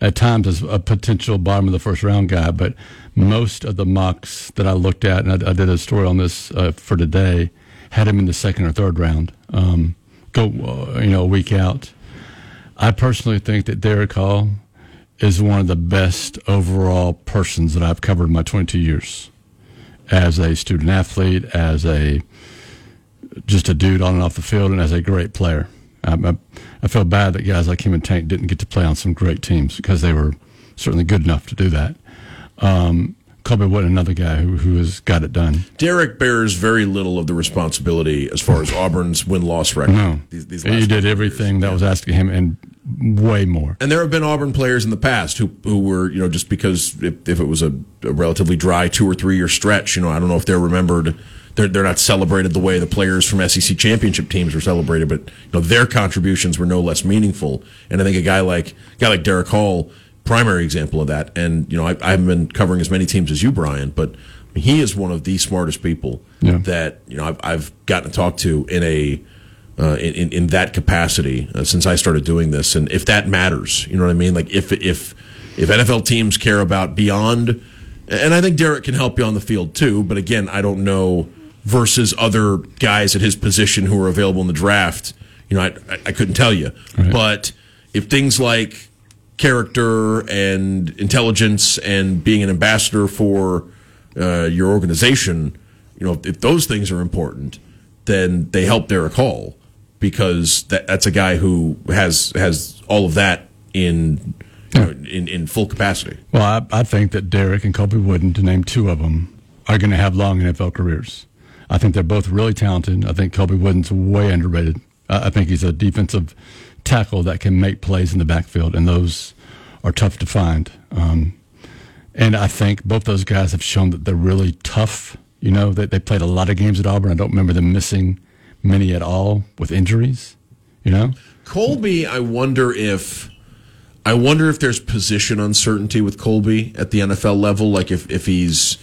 at times as a potential bottom of the first round guy. But most of the mocks that I looked at, and I, I did a story on this uh, for today, had him in the second or third round. Um, go, uh, you know, a week out. I personally think that Derek Hall is one of the best overall persons that I've covered in my 22 years as a student athlete, as a just a dude on and off the field, and as a great player. I, I, I feel bad that guys like him and Tank didn't get to play on some great teams because they were certainly good enough to do that. Um, Colby another guy who, who has got it done. Derek bears very little of the responsibility as far as Auburn's win loss record. No, These, these he did everything that was asked of him and way more. And there have been Auburn players in the past who who were, you know, just because if, if it was a, a relatively dry two or three year stretch, you know, I don't know if they're remembered. They're, they're not celebrated the way the players from SEC championship teams were celebrated, but you know their contributions were no less meaningful. And I think a guy like a guy like Derek Hall, primary example of that. And you know, I, I haven't been covering as many teams as you, Brian, but he is one of the smartest people Yeah. that you know I've, I've gotten to talk to in a uh, in, in in that capacity uh, since I started doing this, and if that matters, you know what I mean. Like if if if NFL teams care about beyond, and I think Derek can help you on the field too. But again, I don't know versus other guys at his position who are available in the draft. You know, I I, couldn't tell you, but if things like character and intelligence and being an ambassador for uh, your organization, you know, if those things are important, then they help Derek Hall because that, that's a guy who has has all of that in you know, in, in full capacity. Well, I, I think that Derek and Colby Wooden, to name two of them, are going to have long NFL careers. I think they're both really talented. I think Colby Wooden's way underrated. I, I think he's a defensive tackle that can make plays in the backfield, and those are tough to find. Um, and I think both those guys have shown that they're really tough. You know, they, they played a lot of games at Auburn. I don't remember them missing many at all with injuries. You know, Colby, I wonder if I wonder if there's position uncertainty with Colby at the NFL level. Like if, if he's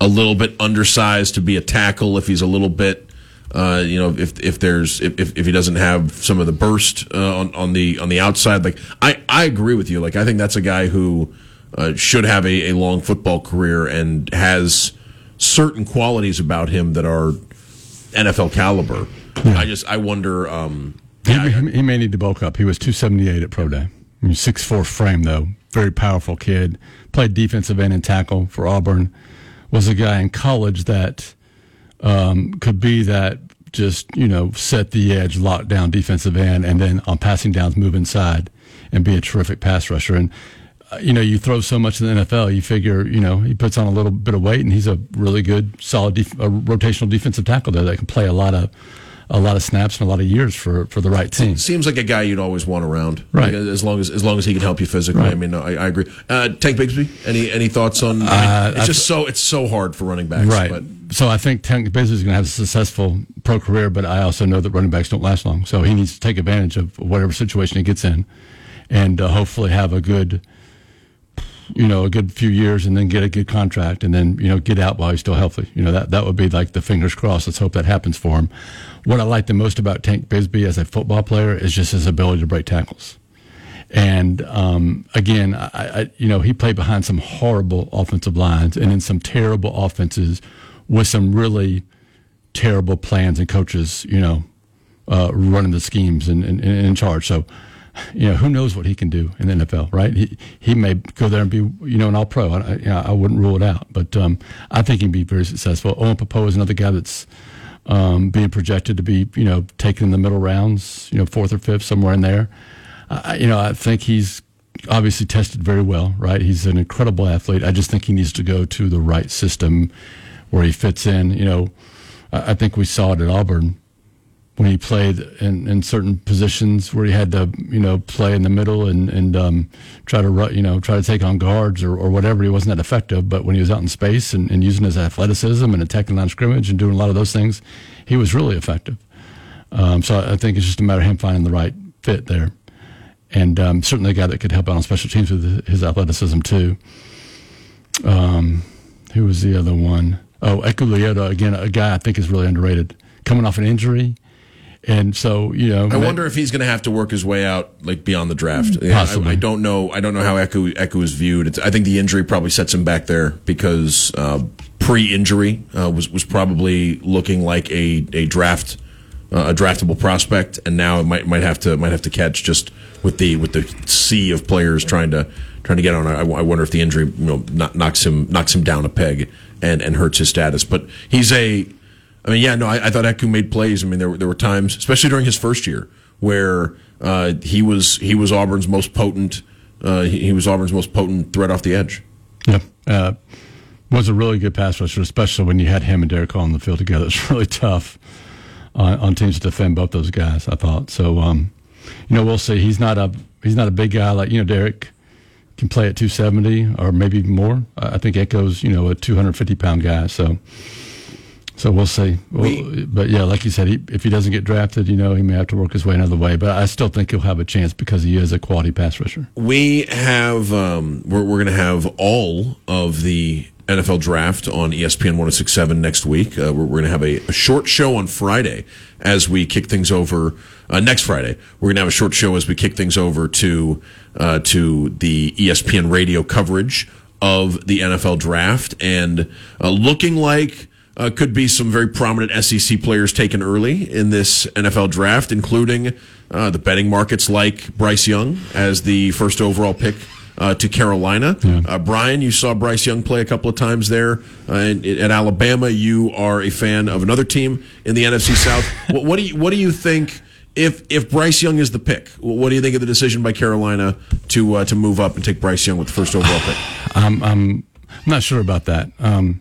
a little bit undersized to be a tackle, if he's a little bit, uh, you know, if if there's if, if he doesn't have some of the burst uh, on on the on the outside. Like I I agree with you. Like I think that's a guy who uh, should have a, a long football career and has certain qualities about him that are NFL caliber. I just I wonder. Um, he, he may need to bulk up. He was 278 at Pro Day. I mean, 6'4 frame, though. Very powerful kid. Played defensive end and tackle for Auburn. Was a guy in college that um, could be that just, you know, set the edge, lock down defensive end, and then on passing downs, move inside and be a terrific pass rusher. And, you know, you throw so much in the NFL, you figure, you know, he puts on a little bit of weight and he's a really good, solid, def- a rotational defensive tackle there that can play a lot of a lot of snaps and a lot of years for, for the right team. Seems like a guy you'd always want around, right? Like, as long as as long as he can help you physically. Right. I mean, I, I agree. Uh, Tank Bigsby, any any thoughts on? I mean, Uh, it's I- just so it's so hard for running backs, Right. But so I think Tank Bigsby is going to have a successful pro career, but I also know that running backs don't last long. So he needs to take advantage of whatever situation he gets in, and uh, hopefully have a good, you know, a good few years, and then get a good contract, and then you know get out while he's still healthy. You know that that would be like the fingers crossed. Let's hope that happens for him. What I like the most about Tank Bigsby as a football player is just his ability to break tackles. And um, again, I, I, you know, he played behind some horrible offensive lines and in some terrible offenses with some really terrible plans and coaches, you know, uh, running the schemes and, in charge. So, you know, who knows what he can do in the NFL, right? He he may go there and be, you know, an All Pro. I, you know, I wouldn't rule it out, but um, I think he'd be very successful. Owen Pappoe is another guy that's um, being projected to be, you know, taken in the middle rounds, you know, fourth or fifth, somewhere in there. You know, I think he's obviously tested very well, right? He's an incredible athlete. I just think he needs to go to the right system where he fits in. You know, I, I think we saw it at Auburn when he played in, in certain positions where he had to, you know, play in the middle and, and um, try to, you know, try to take on guards or, or whatever. He wasn't that effective. But when he was out in space and, and using his athleticism and attacking of scrimmage and doing a lot of those things, he was really effective. Um, so I think it's just a matter of him finding the right fit there. And um, certainly a guy that could help out on special teams with his athleticism too. Um, who was the other one? Oh, Eku Leota, again, a guy I think is really underrated. Coming off an injury. And so, you know. I wonder if he's going to have to work his way out, like beyond the draft. Yeah, I, Possibly. I don't know. I don't know how Eku Eku is viewed. It's, I think the injury probably sets him back there because uh, pre-injury uh, was was probably looking like a a draft uh, a draftable prospect, and now it might might have to might have to catch just with the with the sea of players trying to trying to get on. I, I wonder if the injury you know knocks him knocks him down a peg and and hurts his status. But he's a I mean, yeah, no, I, I thought Eku made plays. I mean, there were there were times, especially during his first year, where uh, he was he was Auburn's most potent. Uh, he, he was Auburn's most potent threat off the edge. Yeah. Uh, was a really good pass rusher, especially when you had him and Derek Hall on the field together. (laughs) It's really tough on, on teams to defend both those guys. I thought so. Um, you know, we'll see. He's not a he's not a big guy like you know Derek can play at 270 or maybe more. I think Eku's you know a 250 pound guy. So so we'll see. Well, but yeah, like you said, he, if he doesn't get drafted, you know, he may have to work his way another way. But I still think he'll have a chance because he is a quality pass rusher. We have um, we're we're going to have all of the NFL draft on ESPN 1067 next week. Uh, we're, we're going to have a, a short show on Friday as we kick things over. Uh, next Friday, we're going to have a short show as we kick things over to uh, to the ESPN radio coverage of the NFL draft and uh, looking like uh, could be some very prominent SEC players taken early in this NFL draft, including uh, the betting markets like Bryce Young as the first overall pick uh, to Carolina. Uh, Brian, you saw Bryce Young play a couple of times there uh, in, at Alabama. You are a fan of another team in the NFC South. (laughs) what, what do you What do you think? If if Bryce Young is the pick, what do you think of the decision by Carolina to uh, to move up and take Bryce Young with the first overall pick? (sighs) I'm, I'm not sure about that. Um,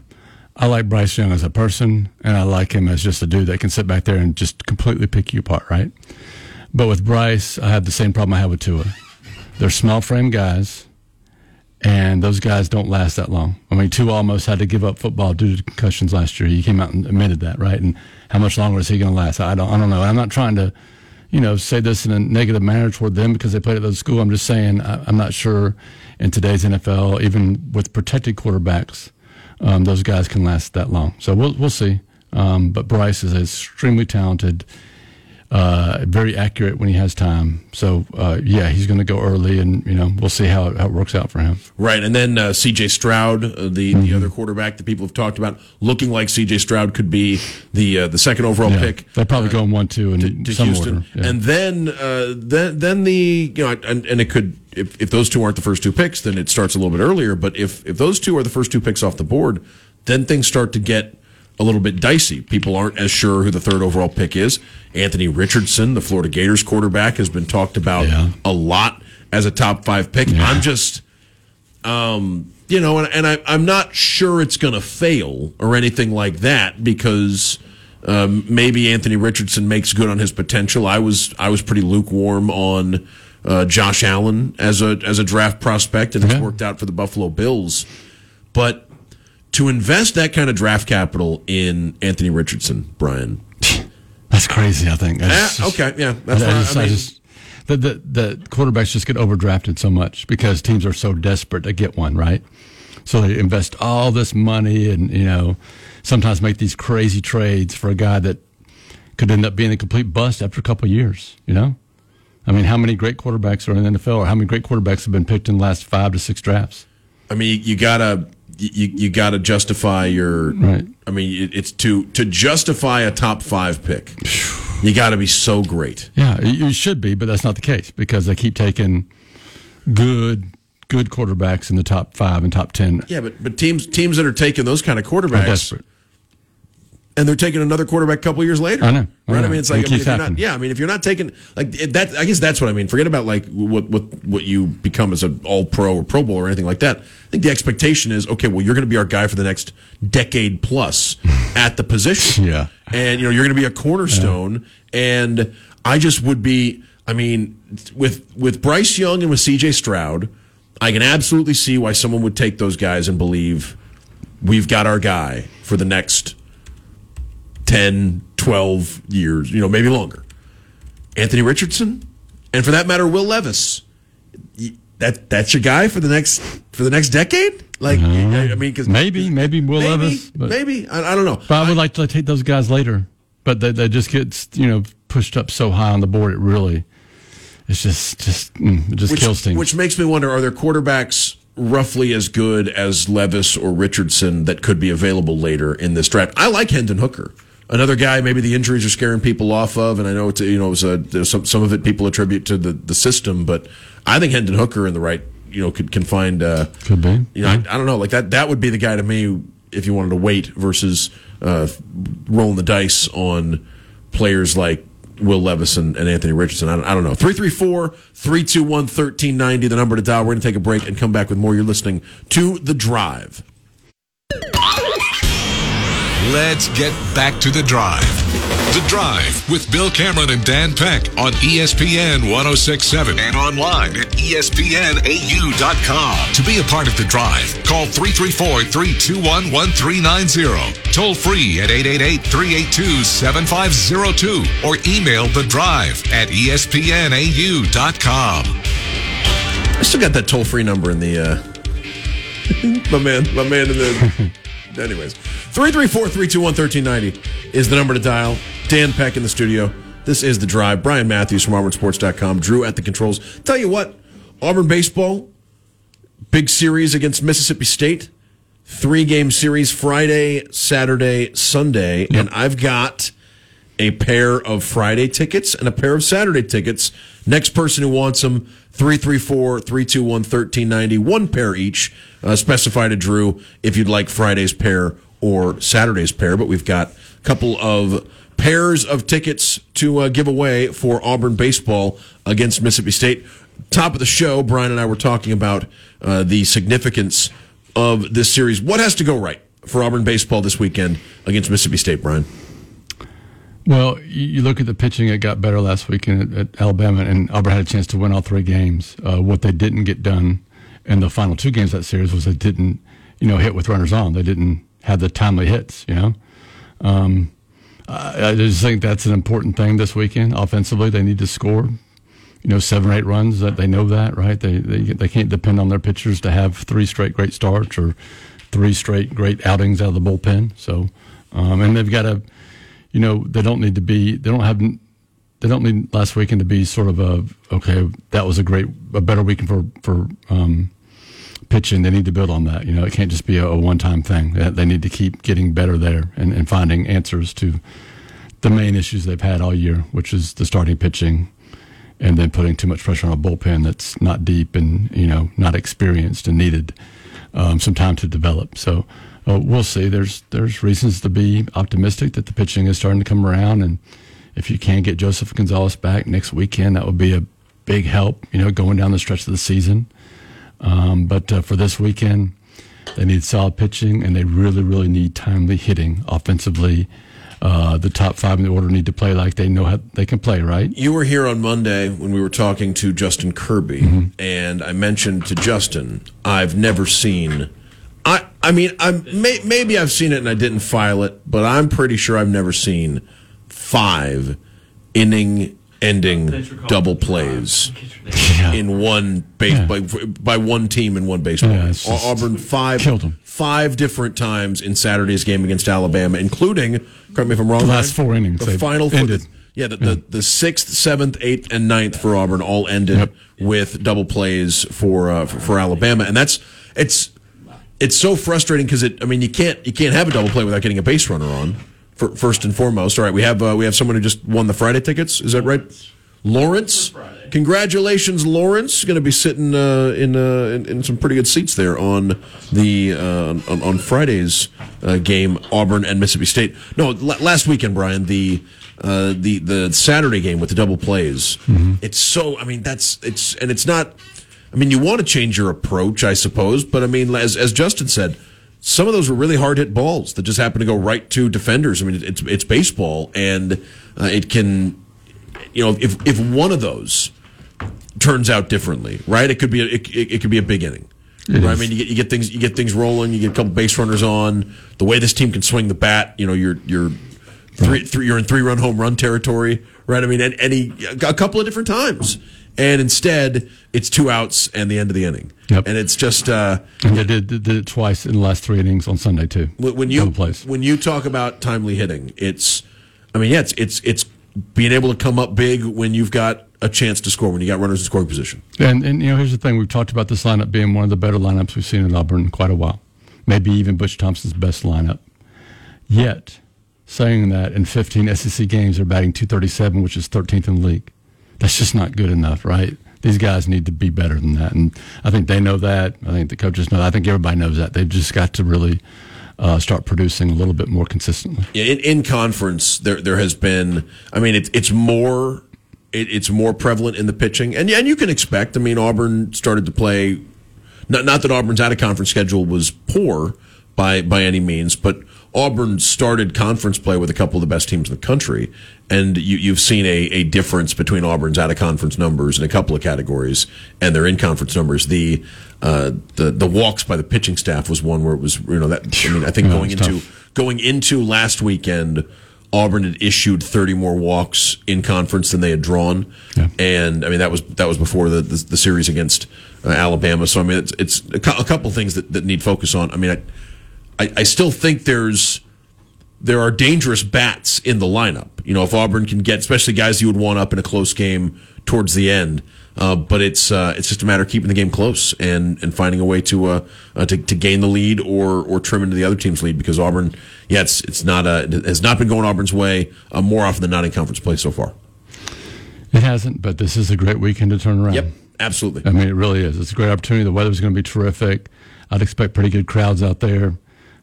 I like Bryce Young as a person, and I like him as just a dude that can sit back there and just completely pick you apart, right? But with Bryce, I have the same problem I have with Tua. They're small frame guys, and those guys don't last that long. I mean, Tua almost had to give up football due to concussions last year. He came out and admitted that, right? And how much longer is he going to last? I don't, I don't know. I'm not trying to, you know, say this in a negative manner toward them because they played at those school. I'm just saying I, I'm not sure in today's NFL, even with protected quarterbacks, um, those guys can last that long. So we'll we'll see. Um, but Bryce is extremely talented, uh, very accurate when he has time. So uh, yeah, he's going to go early, and you know we'll see how it, how it works out for him. Right, and then uh, C.J. Stroud, uh, the the other quarterback that people have talked about, looking like C.J. Stroud could be the uh, the second overall Yeah, pick They're probably going one two and to some Houston, order. Yeah. and then uh, then then the you know and, and it could if, if those two aren't the first two picks, then it starts a little bit earlier. But if if those two are the first two picks off the board, then things start to get a little bit dicey. People aren't as sure who the third overall pick is. Anthony Richardson, the Florida Gators quarterback, has been talked about a lot as a top five pick. I'm just um, you know, and, and I, I'm not sure it's going to fail or anything like that because um, maybe Anthony Richardson makes good on his potential. I was I was pretty lukewarm on uh, Josh Allen as a as a draft prospect, and it's worked out for the Buffalo Bills. But to invest that kind of draft capital in Anthony Richardson, Brian, (laughs) That's crazy. I think. That's just- okay, yeah, that's I, fine. just, I I mean- just- the, the the quarterbacks just get overdrafted so much because teams are so desperate to get one right. So they invest all this money and you know sometimes make these crazy trades for a guy that could end up being a complete bust after a couple of years. You know, I mean, how many great quarterbacks are in the NFL, or how many great quarterbacks have been picked in the last five to six drafts? I mean, you gotta you, you gotta justify your. Right. I mean, it- it's to to justify a top five pick. (sighs) You got to be so great. Yeah, you should be, but that's not the case because they keep taking good good quarterbacks in the top five and top ten. Yeah, but but teams teams that are taking those kind of quarterbacks, desperate. And they're taking another quarterback a couple years later. I know, I right? I know. mean, it's It like I mean, if you're not, yeah. I mean, if you're not taking like that, I guess that's what I mean. Forget about like what what what you become as an All Pro or Pro Bowl or anything like that. I think the expectation is okay. Well, you're going to be our guy for the next decade plus (laughs) at the position. Yeah. and you know you're going to be a cornerstone. And I just would be. I mean, with with Bryce Young and with C.J. Stroud, I can absolutely see why someone would take those guys and believe we've got our guy for the next 10, 12 years, you know, maybe longer. Anthony Richardson, and for that matter, Will Levis. That that's your guy for the next for the next decade. Like I I mean, because maybe maybe Will maybe, Levis, maybe I, I don't know. but I would like to take those guys later. But they, they just get you know pushed up so high on the board. It really, it's just just mm, it just which, kills teams. which makes me wonder: Are there quarterbacks roughly as good as Levis or Richardson that could be available later in this draft? I like Hendon Hooker, another guy. Maybe the injuries are scaring people off of, and I know it's you know it was a, there's some some of it people attribute to the the system, but I think Hendon Hooker in the right you know could can find uh, Could be. you know I, I don't know like that that would be the guy to me if you wanted to wait versus uh, rolling the dice on players like Will Levis and, and Anthony Richardson. I don't, I don't know. 334 321 1390, the number to dial. We're going to take a break and come back with more. You're listening to The Drive. Let's get back to the drive. The Drive with Bill Cameron and Dan Peck on ESPN 1067 and online at ESPNAU.com. To be a part of the drive, call 334 321 1390. Toll free at 888 382 7502 or email the drive at ESPNAU.com. I still got that toll free number in the. Uh, (laughs) my man, my man in the. (laughs) Anyways, 334 321 1390 is the number to dial. Dan Peck in the studio. This is The Drive. Brian Matthews from AuburnSports.com. Drew at the controls. Tell you what, Auburn baseball, big series against Mississippi State. Three game series Friday, Saturday, Sunday. And I've got a pair of Friday tickets and a pair of Saturday tickets. Next person who wants them, 334 321 1390, one pair each. Uh, specify to Drew if you'd like Friday's pair or Saturday's pair. But we've got a couple of pairs of tickets to uh, give away for Auburn baseball against Mississippi State. Top of the show, Brian and I were talking about uh, the significance of this series. What has to go right for Auburn baseball this weekend against Mississippi State, Brian? Well, you look at the pitching; it got better last weekend at, at Alabama, and Auburn had a chance to win all three games. Uh, what they didn't get done in the final two games that series was they didn't, you know, hit with runners on. They didn't have the timely hits. You know, um, I, I just think that's an important thing this weekend. Offensively, they need to score, you know, seven or eight runs. That they know that, right? They they they can't depend on their pitchers to have three straight great starts or three straight great outings out of the bullpen. So, um, and they've got to you know, they don't need to be, they don't have, they don't need last weekend to be sort of a, okay, that was a great, a better weekend for, for, um, pitching. They need to build on that. You know, it can't just be a, a one time thing. They, they need to keep getting better there and, and finding answers to the main issues they've had all year, which is the starting pitching and then putting too much pressure on a bullpen that's not deep and, you know, not experienced and needed um, some time to develop. So, uh, we'll see. There's there's reasons to be optimistic that the pitching is starting to come around, and if you can get Joseph Gonzalez back next weekend, that would be a big help. You know, going down the stretch of the season. Um, but uh, for this weekend, they need solid pitching, and they really really need timely hitting offensively. Uh, the top five in the order need to play like they know how they can play, right? You were here on Monday when we were talking to Justin Kirby, and I mentioned to Justin, I've never seen. I I mean, I'm may, maybe I've seen it and I didn't file it, but I'm pretty sure I've never seen five inning ending double plays in one base by, by one team in one baseball. Yeah, game. just- Auburn five killed 'em. five different times in Saturday's game against Alabama, including correct me if I'm wrong. The last Ryan, four innings, the they final four, ended. yeah, the, the, the sixth, seventh, eighth, and ninth for Auburn all ended Yep. with double plays for, uh, for for Alabama, and that's it's it's so frustrating because it. I mean, you can't you can't have a double play without getting a base runner on. For, first and foremost, all right, we have uh, we have someone who just won the Friday tickets. Is that right? Lawrence, congratulations, Lawrence. Going to be sitting uh, in, uh, in in some pretty good seats there on the uh, on, on Friday's uh, game, Auburn and Mississippi State. No, la- last weekend, Brian. The uh, the the Saturday game with the double plays. It's so. I mean, that's it's and it's not. I mean, you want to change your approach, I suppose, but I mean, as as Justin said, some of those were really hard hit balls that just happen to go right to defenders. I mean, it's it's baseball, and uh, it can, you know, if if one of those turns out differently, right? It could be a, it, it, could be a big inning. Right? I mean, you get you get things you get things rolling. You get a couple base runners on. The way this team can swing the bat, you know, you're you're three, three you're in three run home run territory, right? I mean, and any a couple of different times, and instead it's two outs and the end of the inning. Yep. And it's just uh, And they did, did it twice in the last three innings on Sunday too. when you when you talk about timely hitting, it's I mean, yeah, it's it's it's being able to come up big when you've got a chance to score when you got runners in scoring position. And, and you know, here's the thing: we've talked about this lineup being one of the better lineups we've seen at Auburn in quite a while, maybe even Butch Thompson's best lineup. Yet, saying that in 15 SEC games they're batting 237, which is 13th in the league. That's just not good enough, right? These guys need to be better than that, and I think they know that. I think the coaches know. That. I think everybody knows that. They've just got to really uh, start producing a little bit more consistently. Yeah, in, in conference, there there has been. I mean, it's it's more it, it's more prevalent in the pitching, and and you can expect. I mean, Auburn started to play. Not not that Auburn's out of conference schedule was poor by by any means, but Auburn started conference play with a couple of the best teams in the country, and you, you've seen a, a difference between Auburn's out of conference numbers in a couple of categories and their in conference numbers. The uh, the the walks by the pitching staff was one where it was you know that I mean I think going into tough. going into last weekend, Auburn had issued 30 more walks in conference than they had drawn, Yeah. and I mean that was that was before the the, the series against uh, Alabama. So I mean it's it's a, cou- a couple things that, that need focus on. I mean I, I I still think there's there are dangerous bats in the lineup. You know if Auburn can get especially guys you would want up in a close game towards the end. Uh, but it's uh, it's just a matter of keeping the game close and, and finding a way to, uh, uh, to to gain the lead or or trim into the other team's lead because Auburn, yeah, it's it's not uh, it has not been going Auburn's way uh, more often than not in conference play so far. It hasn't, but this is a great weekend to turn around. Yep, absolutely. I mean, it really is. It's a great opportunity. The weather's going to be terrific. I'd expect pretty good crowds out there.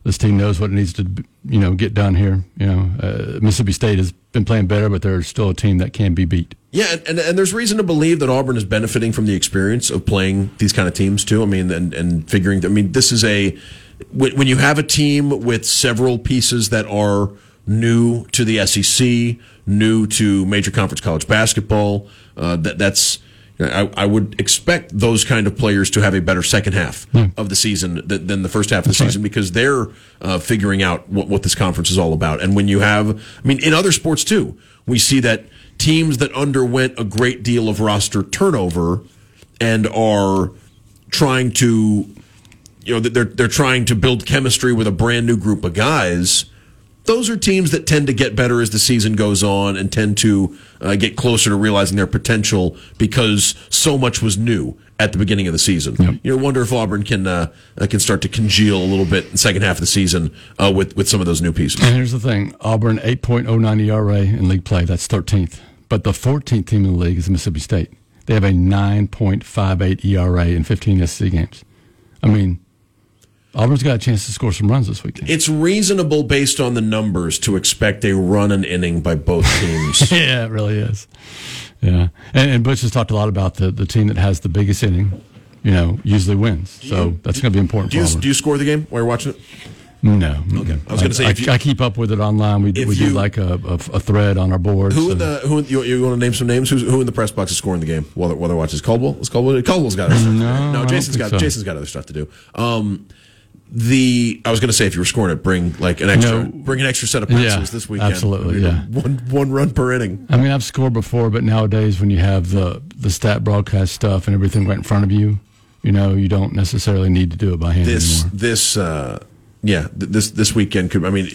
This team knows what it needs to, you know, get done here. You know, uh, Mississippi State has been playing better, but they're still a team that can be beat. Yeah, and, and, there's reason to believe that Auburn is benefiting from the experience of playing these kind of teams too. I mean, and, and figuring. I mean, this is a when, when you have a team with several pieces that are new to the SEC, new to major conference college basketball. Uh, that that's. I, I would expect those kind of players to have a better second half of the season than, than the first half of the season because they're uh, figuring out what, what this conference is all about. And when you have, I mean, in other sports too, we see that teams that underwent a great deal of roster turnover and are trying to, you know, they're they're trying to build chemistry with a brand new group of guys. Those are teams that tend to get better as the season goes on and tend to uh, get closer to realizing their potential because so much was new at the beginning of the season. You know, wonder if Auburn can uh, uh, can start to congeal a little bit in the second half of the season uh, with with some of those new pieces. And here's the thing: Auburn 8.09 ERA in league play. That's 13th. But the 14th team in the league is Mississippi State. They have a 9.58 ERA in 15 SEC games. I mean, Auburn's got a chance to score some runs this weekend. It's reasonable based on the numbers to expect a run an inning by both (laughs) teams. yeah, it really is. Yeah, and, and Butch has talked a lot about the the team that has the biggest inning. You know, usually wins. So that's going to be important. Do you, do you score the game while you're watching it? No. Okay. I was gonna say, I, you- I keep up with it online. We, we you- do like a, a, a thread on our board. Who so- in the who you, you want to name some names? Who's, who in the press box is scoring the game while while they're watching? Is Caldwell? Is Caldwell? Caldwell's got other stuff. to. No, no. Jason's got so. Jason's got other stuff to do. Um, the I was going to say if you were scoring it, bring like an extra, No. bring an extra set of pencils Yeah, this weekend. absolutely, I mean, yeah. One one run per inning. I mean, I've scored before, but nowadays when you have the the stat broadcast stuff and everything right in front of you, you know, you don't necessarily need to do it by hand This anymore. this uh, yeah this this weekend could I mean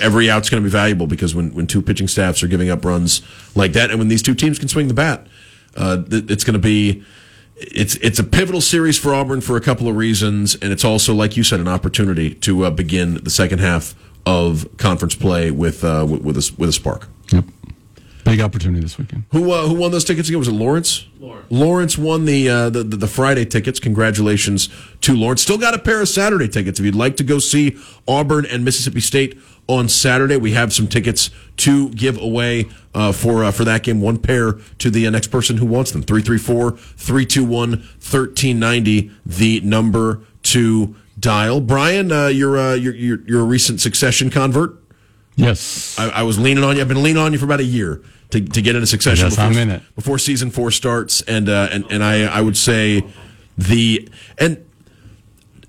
every out's going to be valuable because when when two pitching staffs are giving up runs like that and when these two teams can swing the bat, uh, it's going to be. It's it's a pivotal series for Auburn for a couple of reasons, and it's also, like you said, an opportunity to uh, begin the second half of conference play with uh, with, with a with a spark. Yep. Big opportunity this weekend. Who uh, who won those tickets again? Was it Lawrence? Lawrence. Lawrence won the, uh, the the the Friday tickets. Congratulations to Lawrence. Still got a pair of Saturday tickets. If you'd like to go see Auburn and Mississippi State on Saturday, we have some tickets to give away uh, for uh, for that game. One pair to the uh, next person who wants them. 334-321-1390, The number to dial. Brian, uh, you're, uh, you're you're you're a recent Succession convert. Yes. I, I was leaning on you. I've been leaning on you for about a year to, to get into succession. Before, I'm in it. before season four starts, and uh, and and I I would say the and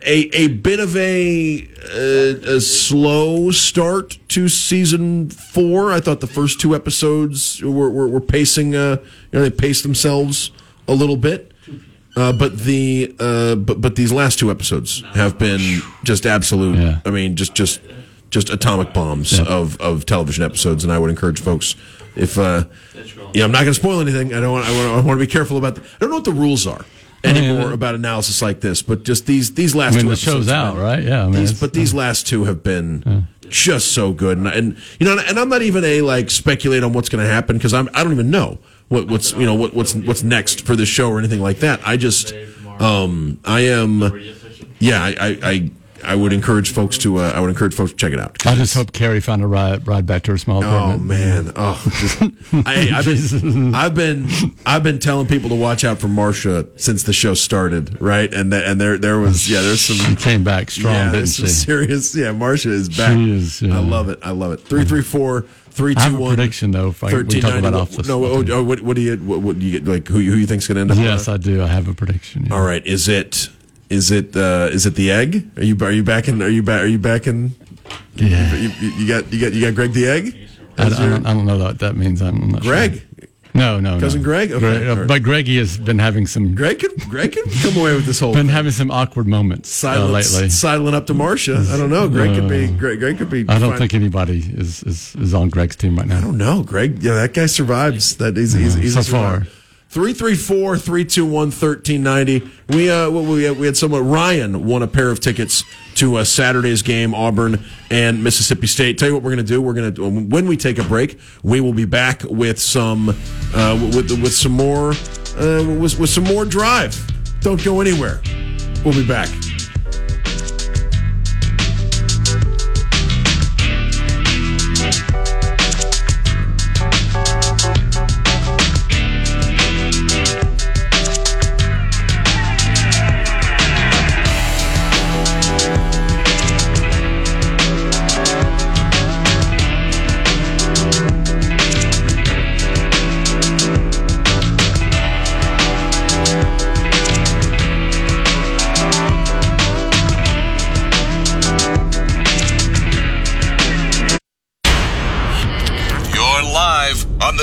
a a bit of a uh, a slow start to season four. I thought the first two episodes were were, were pacing. Uh, you know, they paced themselves a little bit. Uh, but the uh, but but these last two episodes have been just absolute. Yeah. I mean, just just just atomic bombs of, of television episodes, and I would encourage folks if uh, yeah, I'm not going to spoil anything. I don't want I want, I want to be careful about. The, I don't know what the rules are anymore mean, about analysis like this, but just these these last I mean, two the episodes show's have out, been- right? Yeah, I mean, these, but these last two have been just so good, and, and you know, and I'm not even a like speculate on what's going to happen because I'm I don't even know what, what's you know what, what's what's next for this show or anything like that. I just um I am yeah I I. I I would encourage folks to. Uh, I would encourage folks to check it out. I just hope Kerry found a ride, ride back to her small apartment. Oh man! Oh, just, I, I've, been, (laughs) I've been I've been telling people to watch out for Marcia since the show started, right? And th- and there there was yeah, there's She some came back strong, yeah, didn't she? serious yeah. Marcia is back. She is, yeah. I love it. I love it. Three three four three I have a one. prediction, though, if I- we talk about off the- No, oh, oh, what, what do you what, what do you get? Like who who you think's going to end up? Yes, I do. I have a prediction. yeah. all right. Is it is it uh, is it the egg? Are you are you back in? Are you back? Are you back in? Yeah. You, you you got you got you got Greg the egg. I, I don't, I don't know what that means. I'm not sure. Greg. No, no, Cousin no. Greg? Okay. Greg- uh, But Greggy has been having some Greg could Greg could come away with this whole been thing. having some awkward moments uh, Sidling, lately. sidling up to Marcia. I don't know. Greg could be. Greg, Greg could be. I don't fine. think anybody is, is, is on Greg's team right now. I don't know. Greg. Yeah, that guy survives. That he's, he's, he's so survivor. Far. 334 321 1390. We, uh, we, we had someone, Ryan, won a pair of tickets to uh, Saturday's game, Auburn and Mississippi State. Tell you what we're going to do. We're going to, when we take a break, we will be back with some, uh, with, with some more, uh, with, with some more drive. Don't go anywhere. We'll be back.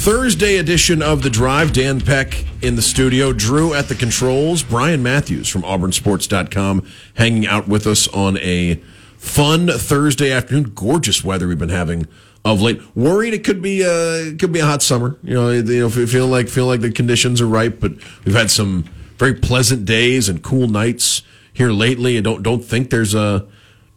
Thursday edition of The Drive. Dan Peck in the studio, Drew at the controls, Brian Matthews from AuburnSports.com hanging out with us on a fun Thursday afternoon. Gorgeous weather we've been having of late. Worried it could be uh could be a hot summer. You know, you know, feel like feel like the conditions are right, but we've had some very pleasant days and cool nights here lately. I don't don't think there's a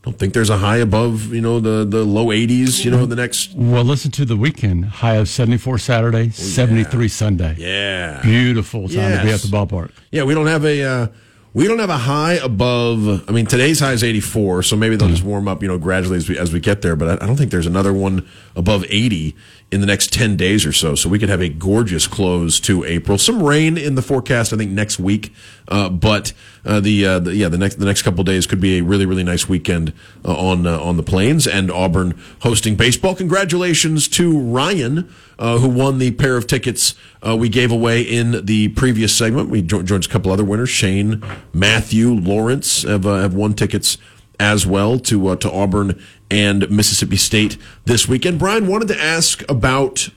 don't think there's a high above you know the the low 80s. You know, the next Well, listen to the weekend. High of 74 Saturday, 73 Sunday. yeah Beautiful time to be at the ballpark. Yeah, we don't have a uh, we don't have a high above. I mean, today's high is 84, so maybe they'll just warm up, you know, gradually as we as we get there. But I, I don't think there's another one above 80 in the next 10 days or so. So we could have a gorgeous close to April. Some rain in the forecast, I think, next week. Uh, but uh, the, uh, the yeah the next the next couple days could be a really really nice weekend uh, on uh, on the plains and Auburn hosting baseball. Congratulations to Ryan uh, who won the pair of tickets we gave away in the previous segment. We jo- joined a couple other winners. Shane, Matthew, Lawrence have have won tickets as well to uh, to Auburn and Mississippi State this weekend. Brian wanted to ask about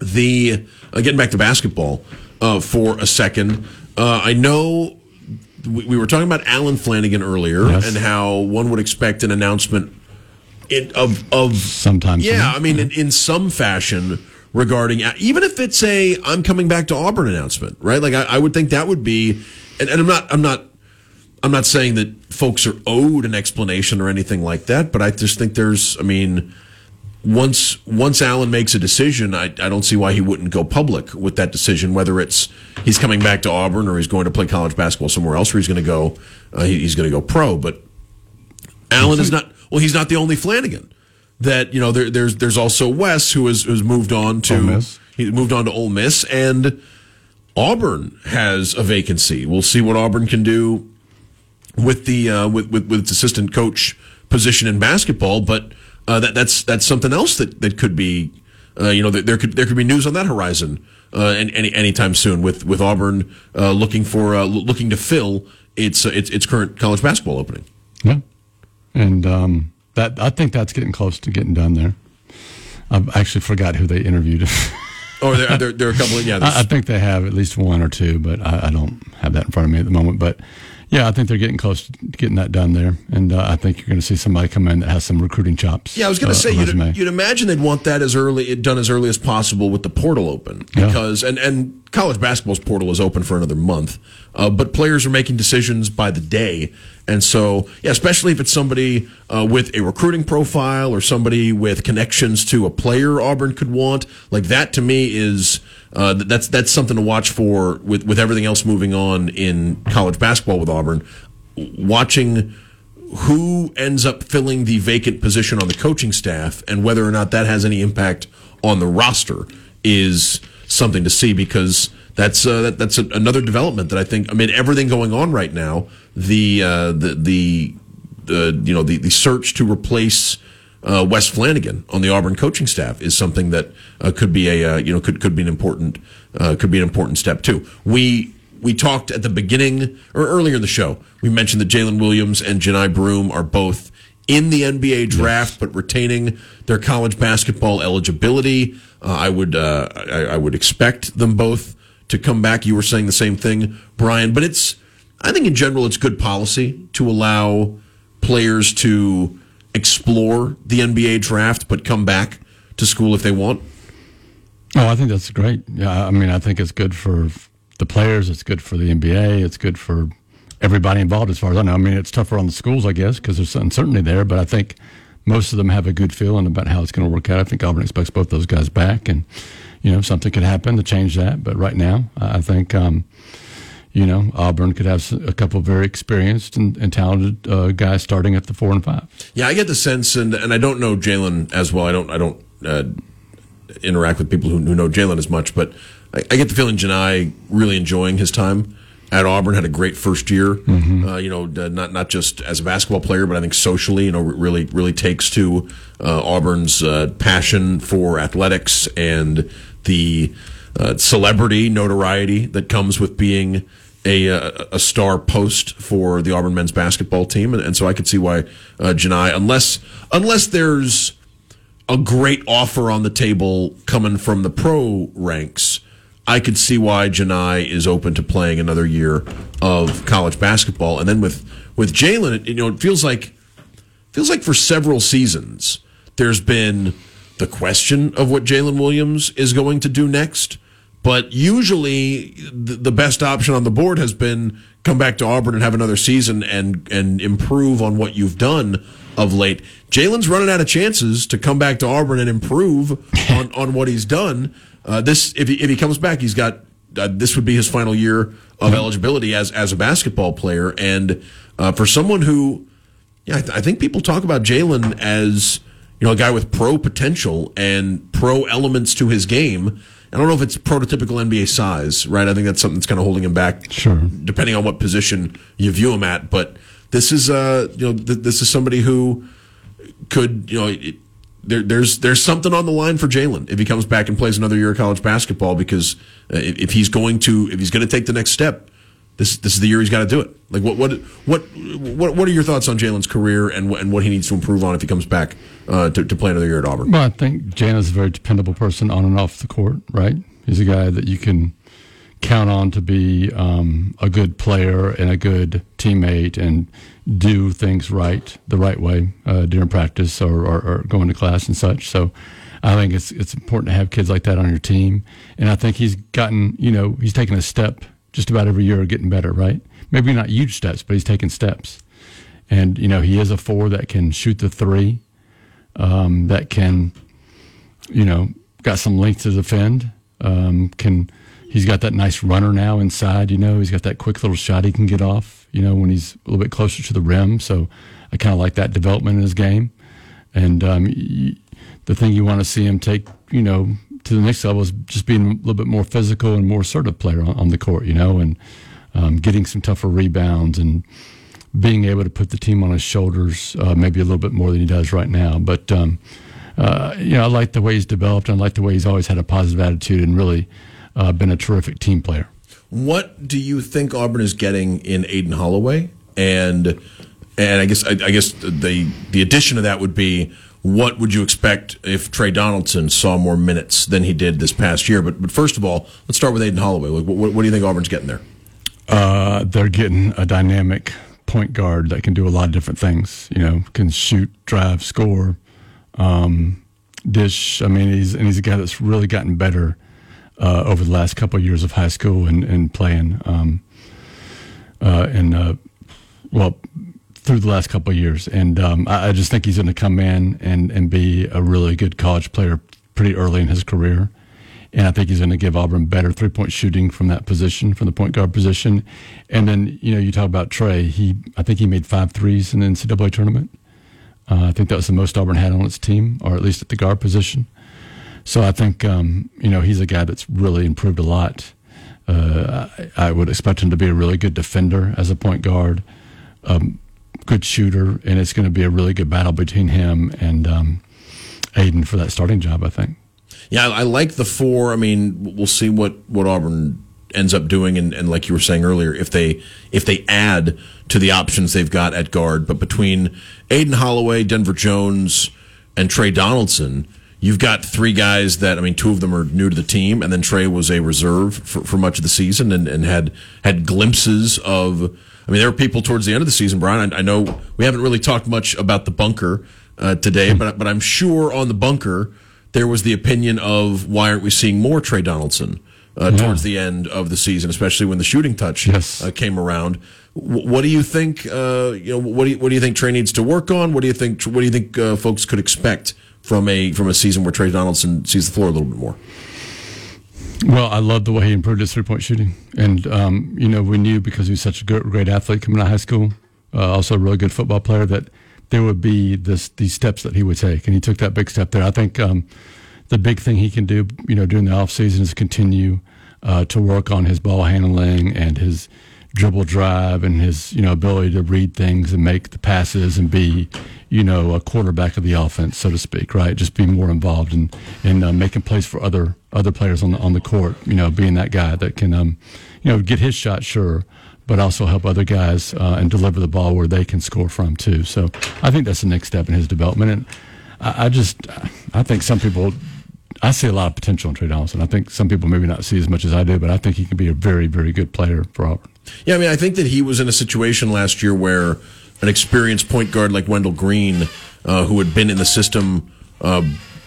the uh, getting back to basketball uh, for a second. Uh, I know we, we were talking about Allen Flanigan earlier Yes. and how one would expect an announcement in, of of Sometime soon. yeah, I mean, in, in some fashion regarding even if it's a I'm coming back to Auburn announcement, right? Like I, I would think that would be, and, and I'm not, I'm not, I'm not saying that folks are owed an explanation or anything like that, but I just think there's, I mean, once once Allen makes a decision, I, I don't see why he wouldn't go public with that decision. Whether it's he's coming back to Auburn or he's going to play college basketball somewhere else, or he's going to go uh, he, he's going to go pro. But Allen is not. Well, he's not the only Flanigan. That you know, there, there's there's also Wes who has who's moved on to he moved on to Ole Miss, and Auburn has a vacancy. We'll see what Auburn can do with the uh, with, with with its assistant coach position in basketball, but uh, that that's that's something else that that could be uh, you know there, there could there could be news on that horizon uh, any, any anytime soon with with Auburn uh, looking for uh, looking to fill its uh, its its current college basketball opening. Yeah. And um, that I think that's getting close to getting done there. I actually forgot who they interviewed. (laughs) Or there, there, there are a couple of yeah. I, I think they have at least one or two, but I, I don't have that in front of me at the moment. But yeah, I think they're getting close to getting that done there, and uh, I think you're going to see somebody come in that has some recruiting chops. Yeah, I was going uh, to say you'd, you'd imagine they'd want that as early done as early as possible with the portal open Yeah. because and and college basketball's portal is open for another month, uh, but players are making decisions by the day, and so yeah, especially if it's somebody uh, with a recruiting profile or somebody with connections to a player Auburn could want, like that to me is. Uh, that's that's something to watch for with, with everything else moving on in college basketball with Auburn. Watching who ends up filling the vacant position on the coaching staff and whether or not that has any impact on the roster is something to see because that's uh, that, that's a, another development that I think I mean everything going on right now the uh, the the uh, you know the, the search to replace uh, Wes Flanigan on the Auburn coaching staff is something that uh, could be a uh, you know could could be an important uh, could be an important step too. We we talked at the beginning or earlier in the show. We mentioned that Jaylin Williams and Johni Broome are both in the NBA draft, but retaining their college basketball eligibility. Uh, I would uh, I, I would expect them both to come back. You were saying the same thing, Brian, but it's I think in general it's good policy to allow players to explore the NBA draft, but come back to school if they want. Oh, I think that's great. Yeah, I mean, I think it's good for the players. It's good for the NBA. It's good for everybody involved, as far as I know. I mean, it's tougher on the schools, I guess, because there's uncertainty there. But I think most of them have a good feeling about how it's going to work out. I think Auburn expects both those guys back, and you know, something could happen to change that. But right now, I think. Um, you know, Auburn could have a couple of very experienced and, and talented uh, guys starting at the four and five. Yeah, I get the sense, and and I don't know Jaylin as well. I don't I don't uh, interact with people who, who know Jaylin as much, but I, I, get the feeling Johni really enjoying his time at Auburn. Had a great first year. Mm-hmm. Uh, you know, not not just as a basketball player, but I think socially, you know, really really takes to uh, Auburn's uh, passion for athletics and the uh, celebrity notoriety that comes with being a, a star post for the Auburn men's basketball team, and, and so I could see why uh, Johni, unless unless there's a great offer on the table coming from the pro ranks, I could see why Johni is open to playing another year of college basketball, and then with with Jaylin, it, you know, it feels like feels like for several seasons there's been the question of what Jaylin Williams is going to do next but usually, the best option on the board has been come back to Auburn and have another season and and improve on what you've done of late. Jaylin's running out of chances to come back to Auburn and improve (laughs) on, on what he's done. Uh, this if he, if he comes back, he's got uh, this would be his final year of eligibility as as a basketball player. And uh, for someone who, yeah, I, th- I think people talk about Jaylin as you know a guy with pro potential and pro elements to his game. I don't know if it's prototypical NBA size, right? I think that's something that's kind of holding him back. Sure. Depending on what position you view him at, but this is uh you know th- this is somebody who could you know it, there, there's there's something on the line for Jaylin if he comes back and plays another year of college basketball because uh, if, if he's going to if he's going to take the next step, this this is the year he's got to do it. Like what what what what what are your thoughts on Jaylin's career and what, and what he needs to improve on if he comes back uh, to to play another year at Auburn? Well, I think Jaylin's a very dependable person on and off the court. Right, he's a guy that you can count on to be um, a good player and a good teammate and do things right the right way uh, during practice or, or, or going to class and such. So. I think it's it's important to have kids like that on your team, and I think he's gotten you know he's taken a step just about every year getting better, right? Maybe not huge steps, but he's taking steps. And, you know, he is a four that can shoot the three, um, that can, you know, got some length to defend. Um, can he's got that nice runner now inside, you know, he's got that quick little shot he can get off, you know, when he's a little bit closer to the rim. So I kind of like that development in his game. And um, the thing you want to see him take, you know, to the next level is just being a little bit more physical and more assertive player on, on the court, you know, and um, getting some tougher rebounds and being able to put the team on his shoulders uh, maybe a little bit more than he does right now. But, um, uh, you know, I like the way he's developed and I like the way he's always had a positive attitude and really uh, been a terrific team player. What do you think Auburn is getting in Aden Holloway? And and I guess I, I guess the the addition of that would be what would you expect if Tre Donaldson saw more minutes than he did this past year? But but first of all, let's start with Aden Holloway. What, what, what do you think Auburn's getting there? Uh, they're getting a dynamic point guard that can do a lot of different things. You know, can shoot, drive, score, um, dish. I mean, he's and he's a guy that's really gotten better uh, over the last couple of years of high school and, and playing. Um, uh, and uh, well, through the last couple years, and um, I, I, just think he's going to come in and, and be a really good college player pretty early in his career. And I think he's going to give Auburn better three point shooting from that position, from the point guard position. And then, you know, you talk about Tre. He, I think he made five threes in the NCAA tournament. Uh, I think that was the most Auburn had on its team, or at least at the guard position. So I think, um, you know, he's a guy that's really improved a lot. Uh, I, I, would expect him to be a really good defender as a point guard. Um, good shooter, and it's going to be a really good battle between him and um, Aden for that starting job. I think. Yeah, I, I like the four. I mean, we'll see what what Auburn ends up doing, and, and like you were saying earlier, if they if they add to the options they've got at guard, but between Aden Holloway, Denver Jones, and Tre Donaldson, you've got three guys that I mean, two of them are new to the team, and then Tre was a reserve for, for much of the season and, and had had glimpses of. I mean, there were people towards the end of the season, Brian. I, I know we haven't really talked much about the bunker uh, today, but but I'm sure on the bunker there was the opinion of why aren't we seeing more Tre Donaldson uh, Yeah. towards the end of the season, especially when the shooting touch Yes. uh, came around. W- what do you think? Uh, you know, what do you, what do you think Tre needs to work on? What do you think? What do you think uh, folks could expect from a from a season where Tre Donaldson sees the floor a little bit more? Well, I love the way he improved his three point shooting. And, um, you know, we knew because he was such a great athlete coming out of high school, uh, also a really good football player, that there would be this, these steps that he would take. And he took that big step there. I think um, the big thing he can do, you know, during the offseason is continue uh, to work on his ball handling and his dribble drive and his, you know, ability to read things and make the passes and be, you know, a quarterback of the offense, so to speak, right? Just be more involved in, in uh, making plays for other other players on the on the court. You know, being that guy that can, um, you know, get his shot, sure, but also help other guys uh, and deliver the ball where they can score from too. So I think that's the next step in his development. And I, I just, I think some people. I see a lot of potential in Tre Donaldson. I think some people maybe not see as much as I do, but I think he can be a very, very good player for Auburn. Yeah, I mean, I think that he was in a situation last year where an experienced point guard like Wendell Green, uh, who had been in the system uh,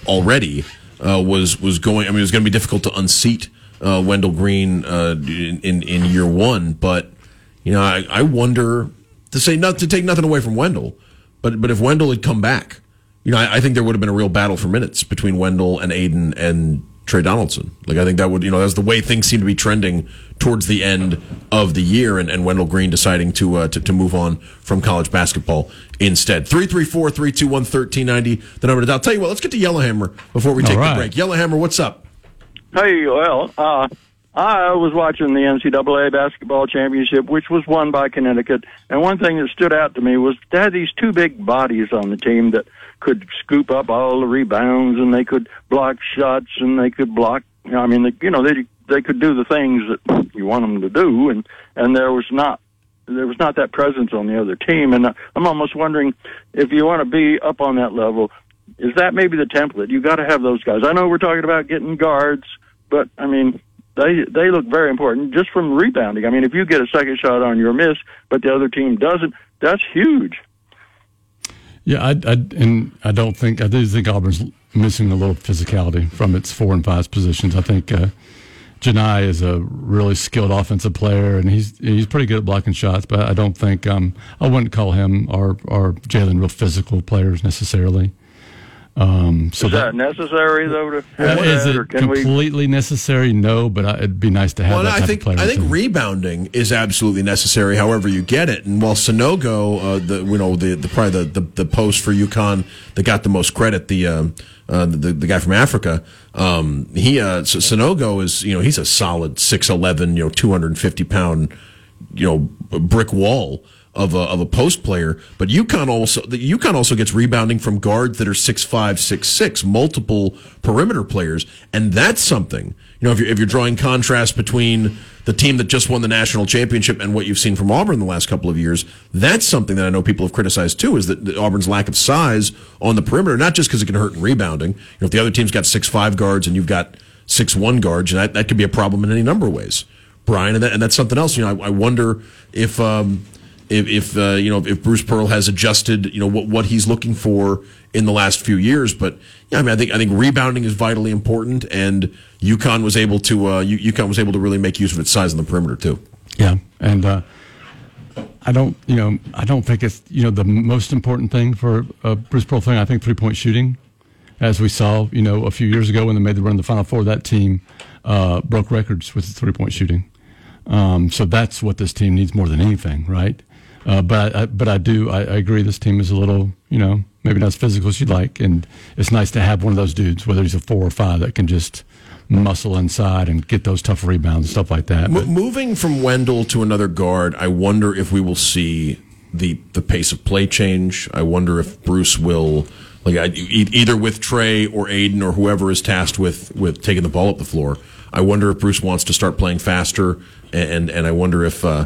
already, uh, was was going. I mean, it was going to be difficult to unseat uh, Wendell Green uh, in, in in year one. But you know, I, I wonder to say not to take nothing away from Wendell, but but if Wendell had come back, you know, I, I think there would have been a real battle for minutes between Wendell and Aden and Tre Donaldson. Like I think that would, you know, that's the way things seem to be trending towards the end of the year, and, and Wendell Green deciding to, uh, to to move on from college basketball instead. Three three four three two one thirteen ninety. The number to dial. Tell you what, let's get to Yellowhammer before we take right. the break. Yellowhammer, what's up? Hey, well, uh, I was watching the NCAA basketball championship, which was won by Connecticut, and one thing that stood out to me was they had these two big bodies on the team that could scoop up all the rebounds, and they could block shots, and they could block. I mean, they, you know, they they could do the things that you want them to do, and and there was not there was not that presence on the other team, and I'm almost wondering if you want to be up on that level, is that maybe the template? You got to have those guys. I know we're talking about getting guards, but I mean, they they look very important just from rebounding. I mean, if you get a second shot on your miss, but the other team doesn't, that's huge. Yeah, I, I and I don't think I do think Auburn's missing a little physicality from its four and five positions. I think uh, Johni is a really skilled offensive player, and he's he's pretty good at blocking shots. But I don't think um, I wouldn't call him or or Jaylin real physical players necessarily. Um, so is that, necessary though? To have uh, is that, or it can we? completely necessary? No, but I, it'd be nice to have Well, that I type think of. I think the team. rebounding is absolutely necessary. However, you get it. And while Sanogo, uh, the you know the, the probably the, the, the post for UConn that got the most credit, the um, uh, the, the guy from Africa, um, he uh, so Sanogo is you know he's a solid six eleven, you know two hundred and fifty pound, you know brick wall. Of a, of a post player, but UConn also UConn also gets rebounding from guards that are six five, six six, multiple perimeter players, and that's something. You know, if you're if you're drawing contrast between the team that just won the national championship and what you've seen from Auburn the last couple of years, that's something that I know people have criticized too. Is that that Auburn's lack of size on the perimeter, not just because it can hurt in rebounding. You know, if the other team's got six five guards and you've got six one guards, and that, that could be a problem in any number of ways, Brian. And, that, and that's something else. You know, I, I wonder if. Um, if, if uh, you know if Bruce Pearl has adjusted you know what what he's looking for in the last few years, but yeah, I mean I think I think rebounding is vitally important, and UConn was able to uh, UConn was able to really make use of its size on the perimeter too. Yeah, and uh, I don't, you know, I don't think it's you know the most important thing for uh, Bruce Pearl thing. I think three point shooting, as we saw, you know, a few years ago when they made the run to the Final Four, that team uh, broke records with three point shooting. Um, so that's what this team needs more than anything, right? Uh, but I, but I do I, I agree this team is a little you know maybe not as physical as you'd like, and it's nice to have one of those dudes, whether he's a four or five, that can just muscle inside and get those tough rebounds and stuff like that. But- M- moving from Wendell to another guard, I wonder if we will see the the pace of play change. I wonder if Bruce will like I- either with Tre or Aden or whoever is tasked with with taking the ball up the floor. I wonder if Bruce wants to start playing faster, and and I wonder if uh,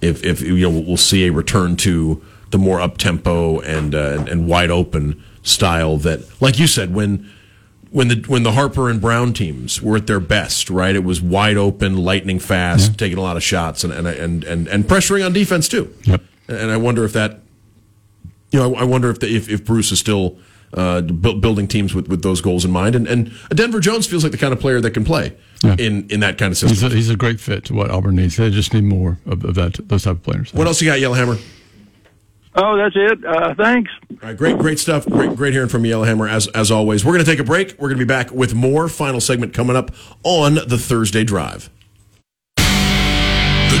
if if you know we'll see a return to the more up tempo and uh, and wide open style that, like you said, when when the when the Harper and Brown teams were at their best, right? It was wide open, lightning fast, taking a lot of shots, and and and and, and pressuring on defense too. Yep. And I wonder if that, you know, I, I wonder if the, if if Bruce is still uh, building teams with, with those goals in mind, and and Denver Jones feels like the kind of player that can play Yeah. in in that kind of He's system. a, he's a great fit to what Auburn needs. They just need more of, of that those type of players. what else you got, Yellowhammer? Oh, that's it. Uh, thanks. All right, great, great stuff. Great, great hearing from Yellowhammer, as as always. We're going to take a break. We're going to be back with more final segment coming up on the Thursday Drive.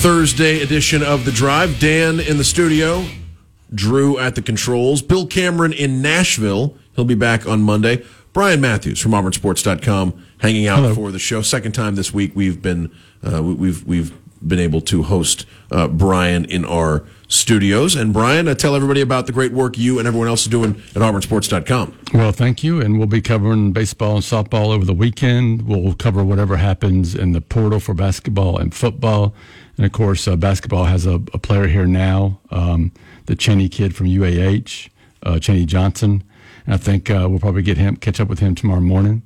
Thursday edition of The Drive. Dan in the studio, Drew at the controls, Bill Cameron in Nashville. He'll be back on Monday. Brian Matthews from AuburnSports.com hanging out Hello. for the show. Second time this week we've been uh, we- we've we've been able to host uh, Brian in our studios. And Brian, uh, tell everybody about the great work you and everyone else is doing at AuburnSports.com. Well, thank you. And we'll be covering baseball and softball over the weekend. We'll cover whatever happens in the portal for basketball and football. And of course, uh, basketball has a, a player here now, um, the Chaney kid from UAH, uh, Chaney Johnson. And I think uh, we'll probably get him, catch up with him tomorrow morning.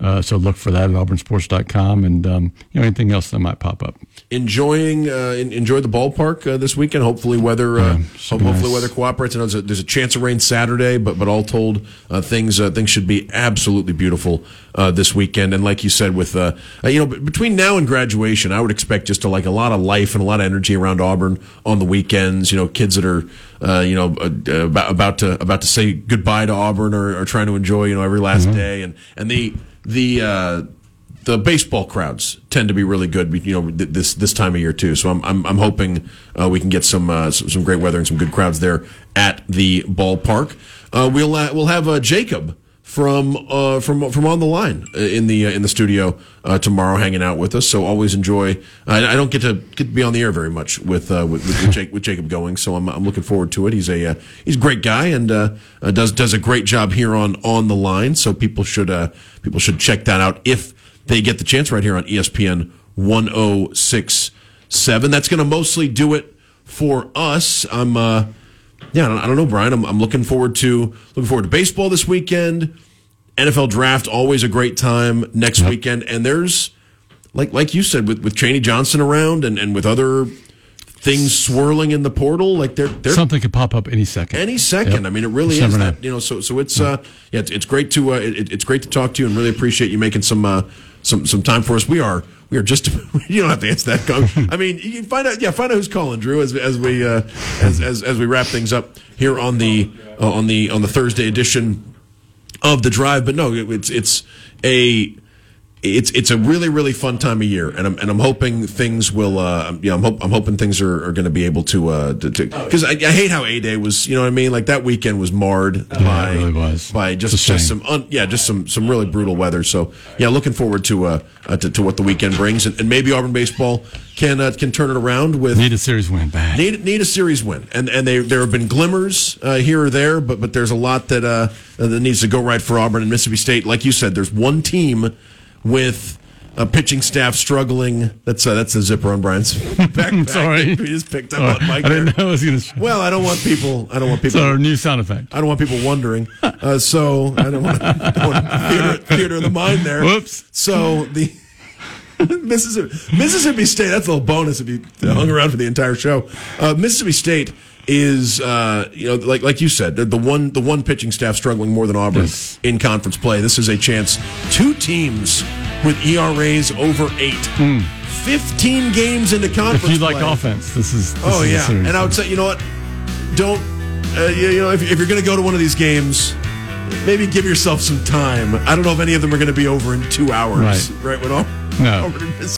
Uh, so look for that at auburnsports.com and um, you know anything else that might pop up. enjoying uh, en- enjoy the ballpark uh, this weekend. Hopefully, weather uh, Yeah, hopefully nice. weather cooperates. I know there's a, there's a chance of rain Saturday, but but all told, uh, things uh, things should be absolutely beautiful uh, this weekend. And like you said, with you know between now and graduation, I would expect just to like a lot of life and a lot of energy around Auburn on the weekends. You know, kids that are uh, you know uh, about about to about to say goodbye to Auburn or, or trying to enjoy you know every last Mm-hmm. day, and and the the uh, the baseball crowds tend to be really good, you know, this this time of year too. So I'm I'm, I'm hoping uh, we can get some, uh, some great weather and some good crowds there at the ballpark. Uh, we'll uh, we'll have uh, Jacob from uh, from from on the line uh, in the uh, in the studio uh, tomorrow, hanging out with us. So always enjoy. I, I don't get to get to be on the air very much with uh, with, with, Jake, with Jacob going, so I'm I'm looking forward to it. He's a uh, he's a great guy and does does a great job here on on the line. So people should uh, people should check that out if they get the chance right here on ESPN 1067. That's going to mostly do it for us. I'm, uh, yeah, I don't, I don't know, Brian. I'm, I'm looking forward to looking forward to baseball this weekend. NFL draft always a great time next weekend, and there's like like you said with with Chaney Johnson around and and with other things swirling in the portal, like they're they're Something could pop up any second. any second. Yep. I mean, it really is that. You know, so so it's uh, yeah, it's, it's great to uh, it, it's great to talk to you, and really appreciate you making some uh, some some time for us. We are we are just (laughs) you don't have to answer that. I mean, you find out yeah, find out who's calling, Drew, as as we uh, as, as as we wrap things up here on the uh, on the on the Thursday edition of the drive. But no, it, it's it's a it's it's a really really fun time of year, and I'm and I'm hoping things will. Uh, you know, I'm, hope, I'm hoping things are, are going to be able to uh, because I, I hate how A Day was. You know what I mean? Like that weekend was marred by it really was. by just just some un, yeah just some some really brutal weather. So yeah, looking forward to uh, uh to, to what the weekend brings, and, and maybe Auburn baseball can uh, can turn it around with Need a series win bad. Need need a series win, and and they there have been glimmers uh, here or there, but but there's a lot that uh, that needs to go right for Auburn and Mississippi State. Like you said, there's one team with a pitching staff struggling. That's uh, that's a zipper on Brian's (laughs) backpack. Sorry. we just picked up on Mike. I didn't know I was going to. Well, I don't want people. I don't want It's people. our new sound effect. I don't want people wondering. Uh, so I don't want, I (laughs) don't want theater, theater of the mind there. Whoops. So the (laughs) Mississippi, Mississippi State. That's a little bonus if you hung around for the entire show. Uh, Mississippi State is, uh, you know, like like you said, the, the one the one pitching staff struggling more than Auburn Yes. in conference play. This is a chance. Two teams with ERAs over eight. Fifteen games into conference. If you like play. offense, this is. This Oh is yeah, and I would say, you know what? Don't uh, you, you know if, if you're going to go to one of these games, maybe give yourself some time. I don't know if any of them are going to be over in two hours. Right. Right. When all No. over in this-